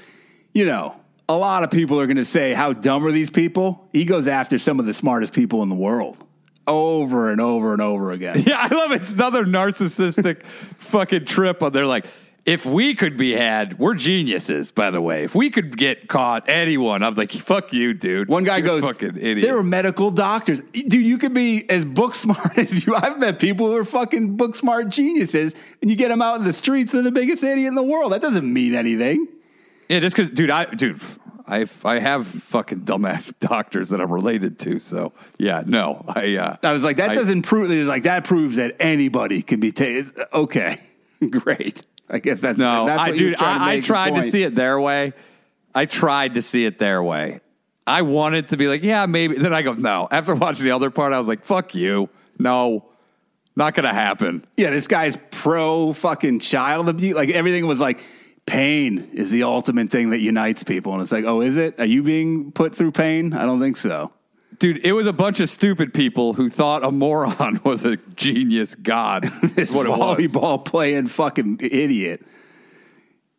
you know, a lot of people are going to say, "How dumb are these people?" He goes after some of the smartest people in the world, over and over and over again. Yeah, I love it. It's another narcissistic fucking trip. On they're like, if we could be had, we're geniuses, by the way. If we could get caught, anyone, I'm like, fuck you, dude. One guy You're goes, fucking idiot. There were medical doctors, dude. You could be as book smart as you. I've met people who are fucking book smart geniuses, and you get them out in the streets, they're the biggest idiot in the world. That doesn't mean anything. yeah, just because, dude, I, dude, I, I have fucking dumbass doctors that I'm related to. So yeah, no, I, uh, I was like, that I- doesn't prove. Like that proves that anybody can be taken. Okay, great. I guess that's No, That's I, dude, I, I tried to see it their way. I tried to see it their way. I wanted to be like, yeah, maybe. Then I go, no. After watching the other part, I was like, fuck you. No, not going to happen. Yeah, this guy's pro fucking child abuse. Like everything was like pain is the ultimate thing that unites people, and it's like, oh, is it? Are you being put through pain? I don't think so. Dude, it was a bunch of stupid people who thought a moron was a genius god. This what volleyball playing fucking idiot.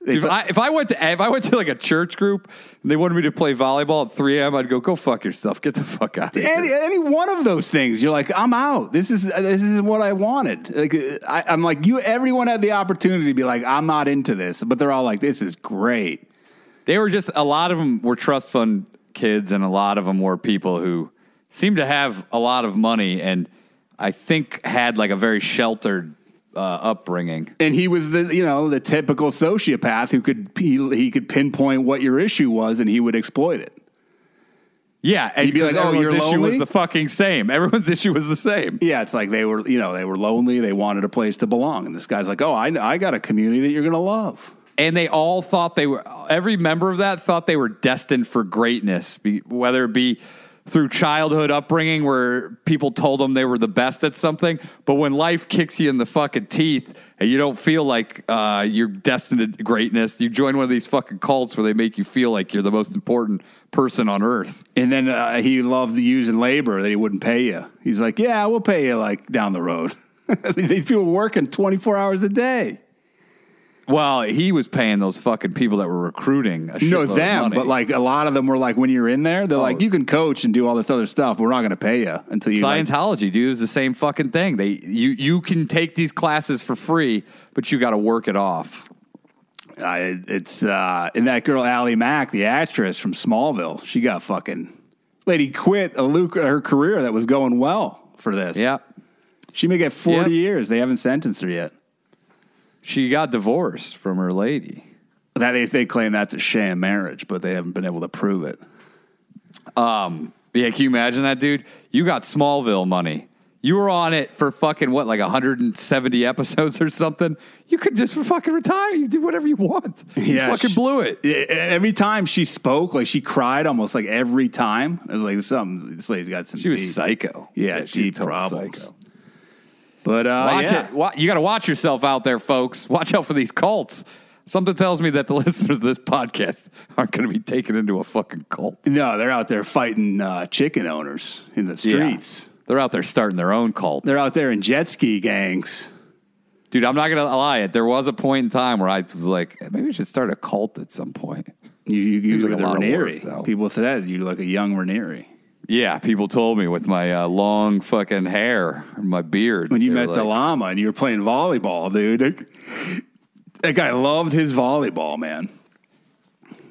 Dude, if, I, if I went to if I went to like a church group and they wanted me to play volleyball at 3 a.m., I'd go, go fuck yourself. Get the fuck out of here. any, any one of those things, you're like, I'm out. This is this is what I wanted. Like uh, I, I'm like you. Everyone had the opportunity to be like, I'm not into this, but they're all like, this is great. They were just a lot of them were trust fund kids, and a lot of them were people who seemed to have a lot of money, and I think had like a very sheltered uh, upbringing. And he was the you know the typical sociopath who could he, he could pinpoint what your issue was and he would exploit it. Yeah, and He'd be like, "Oh, your issue lonely?" was the fucking same. Everyone's issue was the same. Yeah, it's like they were you know they were lonely. They wanted a place to belong, and this guy's like, oh, I I got a community that you're gonna love. And they all thought they were every member of that thought they were destined for greatness whether it be through childhood upbringing where people told them they were the best at something but when life kicks you in the fucking teeth and you don't feel like uh, you're destined to greatness you join one of these fucking cults where they make you feel like you're the most important person on earth And then uh, he loved using labor that he wouldn't pay you. He's like, yeah, we'll pay you like down the road. These people working 24 hours a day. Well he was paying those fucking people that were recruiting a No, shitload of them, but like a lot of them were like, when you're in there, they're like, you can coach and do all this other stuff. We're not going to pay you until you. like- Scientology, dude, is the same fucking thing. They you you can take these classes for free, but you got to work it off. Uh, it's uh, and that girl Allie Mack, the actress from Smallville, she got fucking lady quit a luc- her career that was going well for this. Yeah, she may get forty Yeah. years. They haven't sentenced her yet. She got divorced from her lady. That they, they claim that's a sham marriage, but they haven't been able to prove it. Um, yeah, can you imagine that, dude? You got Smallville money. You were on it for fucking what, like 170 episodes or something. You could just fucking retire. You do whatever you want. You Yeah, fucking she- blew it. Every time she spoke, like she cried almost like every time. It was like something. This lady's got some. She was psycho. Yeah, she's deep problems. psycho. But uh, Watch yeah. it. Wa- You got to watch yourself out there, folks. Watch out for these cults. Something tells me that the listeners of this podcast aren't going to be taken into a fucking cult. No, they're out there fighting uh, chicken owners in the streets. Yeah. They're out there starting their own cult. They're out there in jet ski gangs. Dude, I'm not going to lie. It there was a point in time where I was like, maybe we should start a cult at some point. You, you, you like a lot of Raniere. work. People said you look like a young Raniere. Yeah, people told me with my uh, long fucking hair and my beard. When you met the llama and you were playing volleyball, dude. That guy loved his volleyball, man.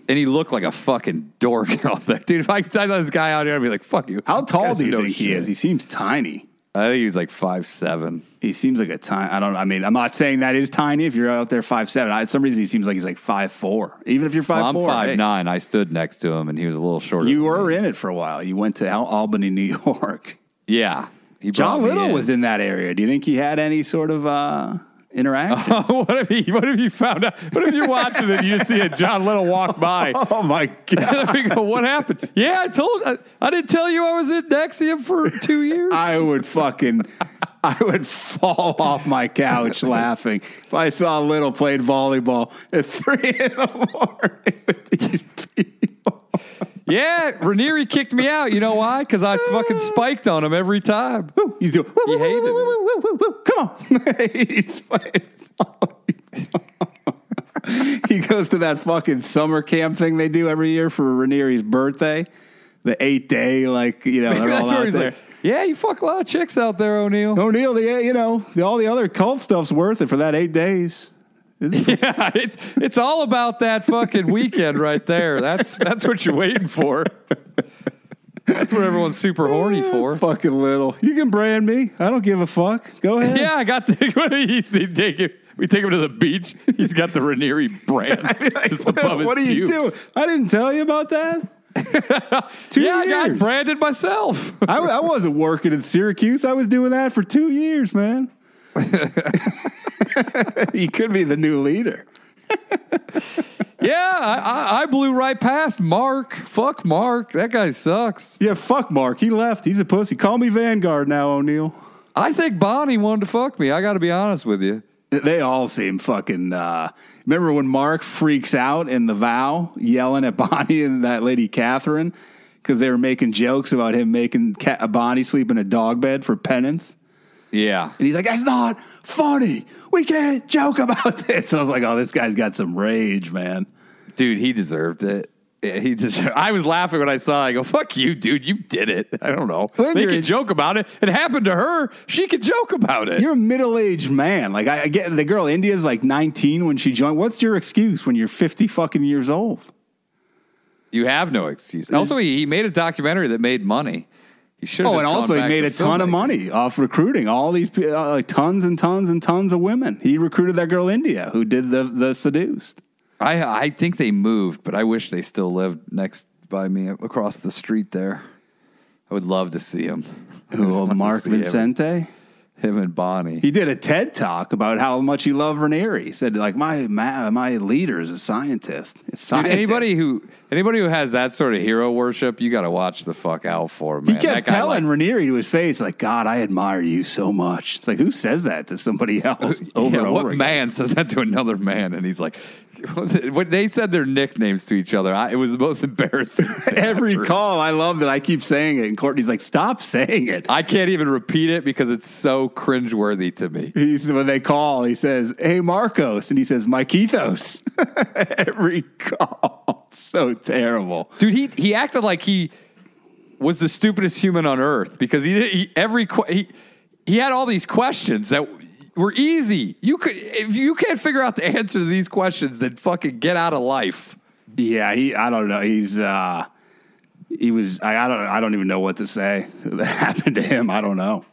and he looked like a fucking dork there. Dude, if I saw this guy out here, I'd be like, fuck you. How tall do you think he shit. is? He seems tiny. I think he was like five seven. He seems like a tiny. I don't. I mean, I'm not saying that is tiny. If you're out there five seven, I, some reason he seems like he's like five four. Even if you're five Well, I'm four, five hey, nine. I stood next to him, and he was a little shorter. You were me. in it for a while. You went to Al- Albany, New York. yeah. He John Little was in that area. Do you think he had any sort of uh, interaction? what if he? What if you found out? What if you're watching it and you see a John Little walk by? oh my god! we go, what happened? Yeah, I told. I, I didn't tell you I was in NXIVM for two years. I would fucking, I would fall off my couch laughing if I saw Little played volleyball at three in the morning with these people. Yeah, Raniere kicked me out. You know why? Because I fucking spiked on him every time. He's doing. He hated it. Come on. He's playing volleyball. he goes to that fucking summer camp thing they do every year for Raniere's birthday. The eight day, like, you know, they're all out there. like, yeah, you fuck a lot of chicks out there, O'Neill. O'Neill, the, you know, the, all the other cult stuff's worth it for that eight days. Yeah, it's it's all about that fucking weekend right there. That's that's what you're waiting for. That's what everyone's super horny eh, for. Fucking little. You can brand me. I don't give a fuck. Go ahead. Yeah, I got the. What do you see? Take him. We take him to the beach. He's got the Raniere brand. his what are you doing? I didn't tell you about that. Two Yeah, I got branded myself. I, I wasn't working in Syracuse. I was doing that for two years, man. he could be the new leader. yeah, I, I, I blew right past Mark. Fuck Mark. That guy sucks. Yeah, fuck Mark. He left. He's a pussy. Call me Vanguard now, O'Neill. I think Bonnie wanted to fuck me. I got to be honest with you. They all seem fucking. Uh, remember when Mark freaks out in the vow, yelling at Bonnie and that lady Catherine because they were making jokes about him making Bonnie sleep in a dog bed for penance. Yeah. And he's like, "That's not funny. We can't joke about this." And I was like, "Oh, this guy's got some rage, man." Dude, he deserved it. Yeah, he deserved. I was laughing when I saw. it. I go, "Fuck you, dude! You did it." I don't know. Well, they can joke about it. It happened to her. She can joke about it. You're a middle-aged man. Like I, I get the girl India's like 19 when she joined. What's your excuse when you're 50 fucking years old? You have no excuse. Also, he, he made a documentary that made money. He should. Oh, and also he made a ton of money off recruiting all these uh, like tons and tons and tons of women. He recruited that girl India who did the the seduced. I I think they moved, but I wish they still lived next by me across the street there. I would love to see him. Who, Mark see him- Vicente? him and Bonnie. He did a TED talk about how much he loved Raniere. He said like my my, my leader is a scientist. It's Dude, anybody who anybody who has that sort of hero worship, you got to watch the fuck out for. He Man, kept That telling like- Raniere to his face, like, God, I admire you so much. It's like, who says that to somebody else over yeah, and what again? man says that to another man? And he's like, what was it? When they said their nicknames to each other, I, it was the most embarrassing. Every ever. call, I love that I keep saying it. And Courtney's like, stop saying it. I can't even repeat it because it's so cringeworthy to me. He's, when they call, he says, Hey, Marcos. And he says, Mike Ethos. Every call. So terrible. Dude, he he acted like he was the stupidest human on earth because he, he every he, he had all these questions that were easy. You could if you can't figure out the answer to these questions, then fucking get out of life. Yeah, he, I don't know. He's, uh, he was, I, I don't, I don't even know what to say that happened to him. I don't know.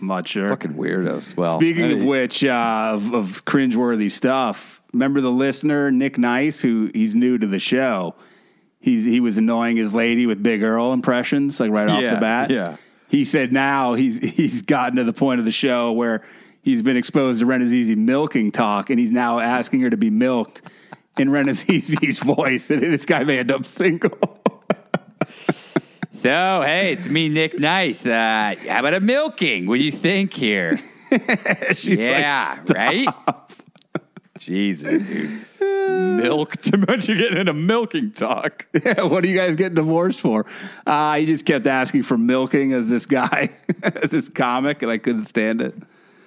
I'm not sure. Fucking weirdos. Well, Speaking I of which, uh, of, of cringeworthy stuff, remember the listener Nick Nice, who he's new to the show. He's he was annoying his lady with Big Earl impressions, like right off Yeah, the bat. yeah. He said now he's he's gotten to the point of the show where he's been exposed to Renazizi milking talk, and he's now asking her to be milked in Renazizi's voice, and this guy may end up single. So, hey, it's me, Nick Nice. Uh, how about a milking? What do you think here? She's yeah, like, right? Jesus, dude. Milked. Imagine you're getting into milking talk. Yeah, what are you guys getting divorced for? Uh, he just kept asking for milking as this guy, this comic, and I couldn't stand it.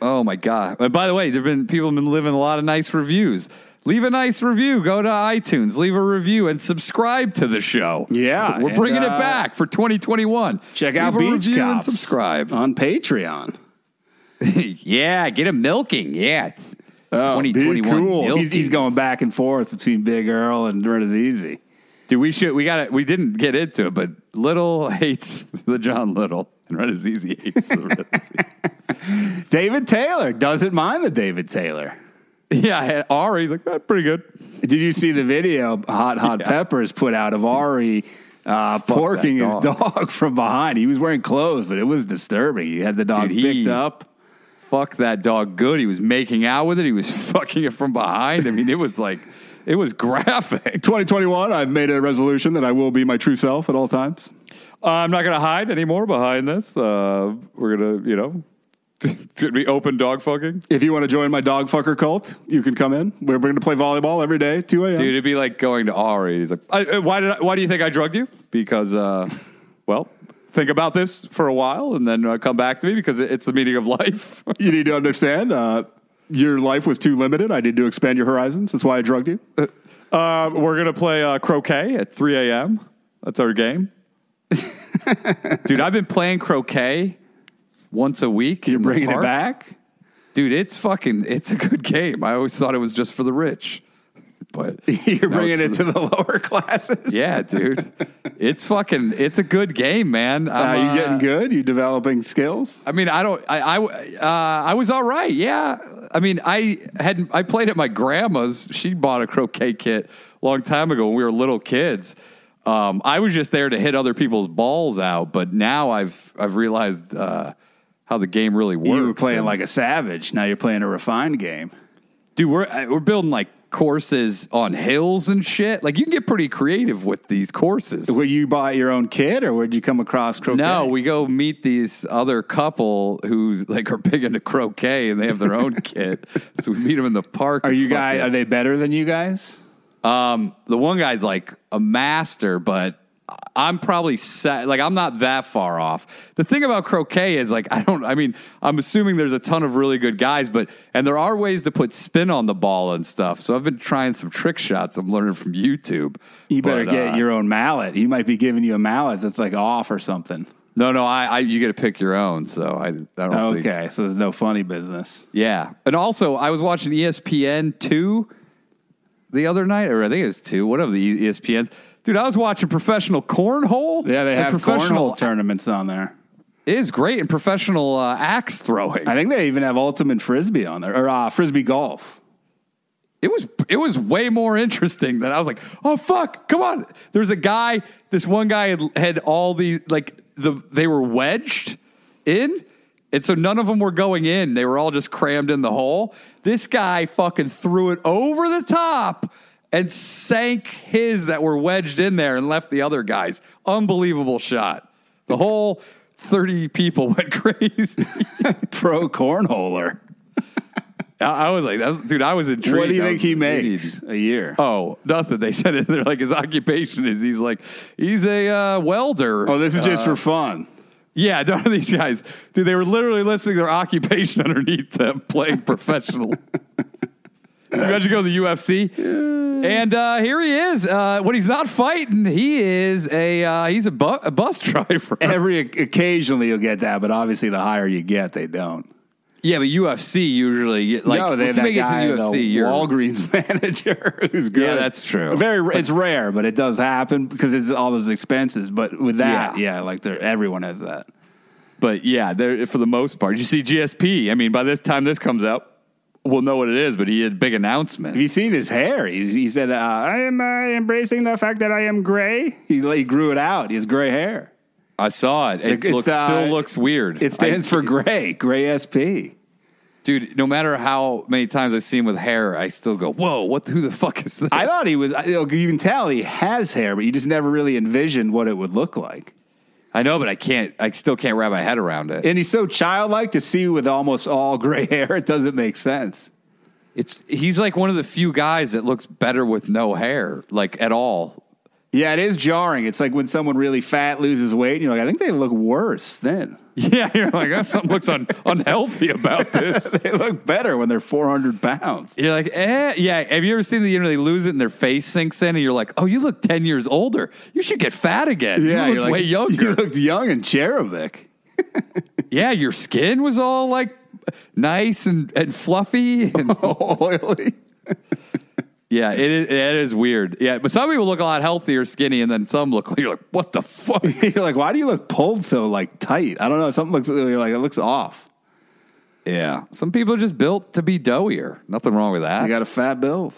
Oh my god! And by the way, there've been people have been living a lot of nice reviews. Leave a nice review. Go to iTunes, leave a review, and subscribe to the show. Yeah, we're and, bringing uh, it back for 2021. Check out leave a Beach review and subscribe. on Patreon. yeah, get a milking. Yeah, Oh, be 2021. cool. He's, he's going back and forth between Big Earl and Run Easy. Dude, we should. We got it. We didn't get into it, but Little hates the John Little, and Red is easy hates the Red Easy. David Taylor doesn't mind the David Taylor. Yeah, and Ari, like that's pretty good. Did you see the video Hot Hot Yeah. Peppers put out of Ari uh, porking his dog. dog from behind? He was wearing clothes, but it was disturbing. He had the dog Dude, he- picked up. Fuck that dog good. He was making out with it. He was fucking it from behind. I mean, it was like, it was graphic. 2021, I've made a resolution that I will be my true self at all times. Uh, I'm not going to hide anymore behind this. Uh, we're going to, you know, it's going to be open dog fucking. If you want to join my dog fucker cult, you can come in. We're, going to play volleyball every day, 2 a.m. Dude, it'd be like going to Ari. He's like, I, uh, why, did I, why do you think I drugged you? Because, uh, well, think about this for a while and then uh, come back to me because it's the meaning of life. You need to understand uh, your life was too limited. I need to expand your horizons. That's why I drugged you. Uh, we're gonna play uh, croquet at 3 a.m. That's our game. Dude, I've been playing croquet once a week. You're bringing it back. dude, it's fucking, it's a good game. I always thought it was just for the rich, but You're bringing it to the lower classes. Yeah, dude, it's fucking, it's a good game, man. Uh, I'm, you getting good? You developing skills? I mean, I don't. I I, uh, I was all right. Yeah. I mean, I had I played at my grandma's. She bought a croquet kit a long time ago when we were little kids. Um, I was just there to hit other people's balls out, but now I've I've realized uh, how the game really works. You were playing And- like a savage. Now you're playing a refined game. dude. We're uh, we're building like courses on hills and shit. Like you can get pretty creative with these courses. Were you bought your own kit, or where'd you come across croquet? No, we go meet these other couple who like are big into croquet and they have their own kit. So we meet them in the park. Are you guys? Are they better than you guys? Um, the one guy's like a master, but I'm probably set, like I'm not that far off. The thing about croquet is like I don't. I mean, I'm assuming there's a ton of really good guys, but and there are ways to put spin on the ball and stuff. So I've been trying some trick shots. I'm learning from YouTube. You better But, get uh, your own mallet. He might be giving you a mallet that's like off or something. No, no, I, I you get to pick your own. So I, I don't think. Okay, so there's no funny business. Yeah, and also I was watching ESPN two the other night, or I think it was two, one of the ESPNs. Dude, I was watching professional cornhole. Yeah, they have professional. cornhole tournaments on there. It is great and professional uh, axe throwing. I think they even have ultimate frisbee on there, or uh, frisbee golf. it was it was way more interesting than I was like, oh fuck, come on. There's a guy, this one guy had, had all the like the they were wedged in, and so none of them were going in. They were all just crammed in the hole. This guy fucking threw it over the top and sank his that were wedged in there and left the other guys. Unbelievable shot. The whole 30 people went crazy. Pro cornholer. I, I was like, that was, dude, I was intrigued. What do you think he makes a year? Oh, nothing. They said it. They're like his occupation is he's like he's a uh, welder. Oh, this is just Uh, for fun. yeah. None of these guys, dude. They were literally listing their occupation underneath them, playing professional. You Imagine go to the UFC, and uh, here he is. Uh, when he's not fighting, he is a uh, he's a, bu- a bus driver. Every occasionally you'll get that, but obviously the higher you get, they don't. yeah, but UFC usually like no, they if you that make it to the UFC, the you're Walgreens manager who's good. Yeah, that's true. Very, it's rare, but it does happen because it's all those expenses. But with that, Yeah. yeah, like everyone has that. But yeah, for the most part. You see GSP. I mean, by this time this comes out, we'll know what it is. But he had a big announcement. Have you seen his hair? He's, he said, uh, "I am uh, embracing the fact that I am gray." He, he grew it out. He has gray hair. I saw it. It looks, uh, still looks weird. It stands I- for gray, gray SP. dude. No matter how many times I see him with hair, I still go, "Whoa, what? Who the fuck is this?" I thought he was. You, know, you can tell he has hair, but you just never really envisioned what it would look like. I know, but I can't. I still can't wrap my head around it. And he's so childlike to see with almost all gray hair. It doesn't make sense. It's he's like one of the few guys that looks better with no hair, like at all. Yeah, it is jarring. It's like when someone really fat loses weight, and you're like, I think they look worse then. Yeah, you're like, "Oh, something looks un- unhealthy about this. They look better when they're 400 pounds. You're like, eh, yeah. Have you ever seen the you know they lose it and their face sinks in, and you're like, oh, you look ten years older. You should get fat again. Yeah, you you're look like, way younger. You looked young and cherubic. yeah, your skin was all like nice and, and fluffy. And, Oily. Yeah, it is, it is weird. Yeah, but some people look a lot healthier, skinny, and then some look. You're like, what the fuck? you're like, why do you look pulled so like tight? I don't know. Something looks. You're like, it looks off. yeah, some people are just built to be doughier. Nothing wrong with that. You got a fat build.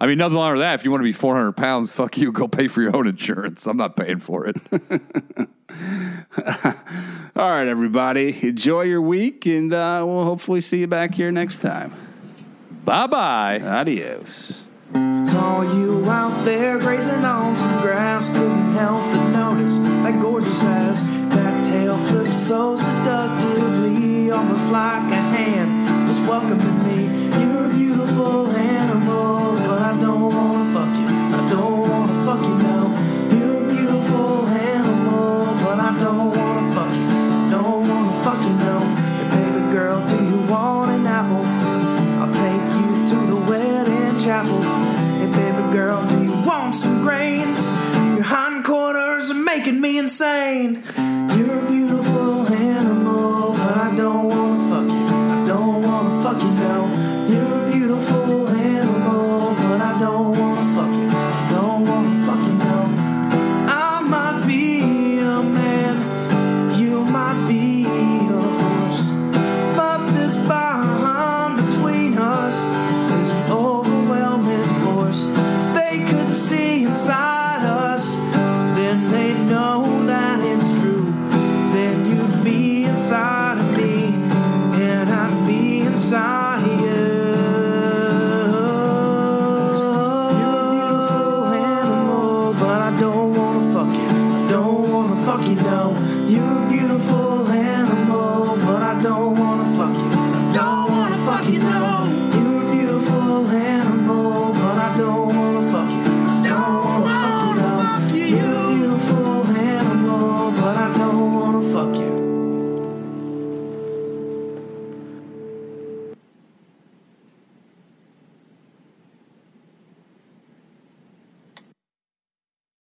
I mean, nothing wrong with that. If you want to be 400 pounds, fuck you. Go pay for your own insurance. I'm not paying for it. All right, everybody. Enjoy your week, and uh, we'll hopefully see you back here next time. bye bye. Adios. Saw you out there grazing on some grass, couldn't help but notice that gorgeous ass. That tail flipped so seductively, almost like a hand was welcoming me. You're a beautiful animal, but I don't wanna fuck you. I don't making me insane. You're beautiful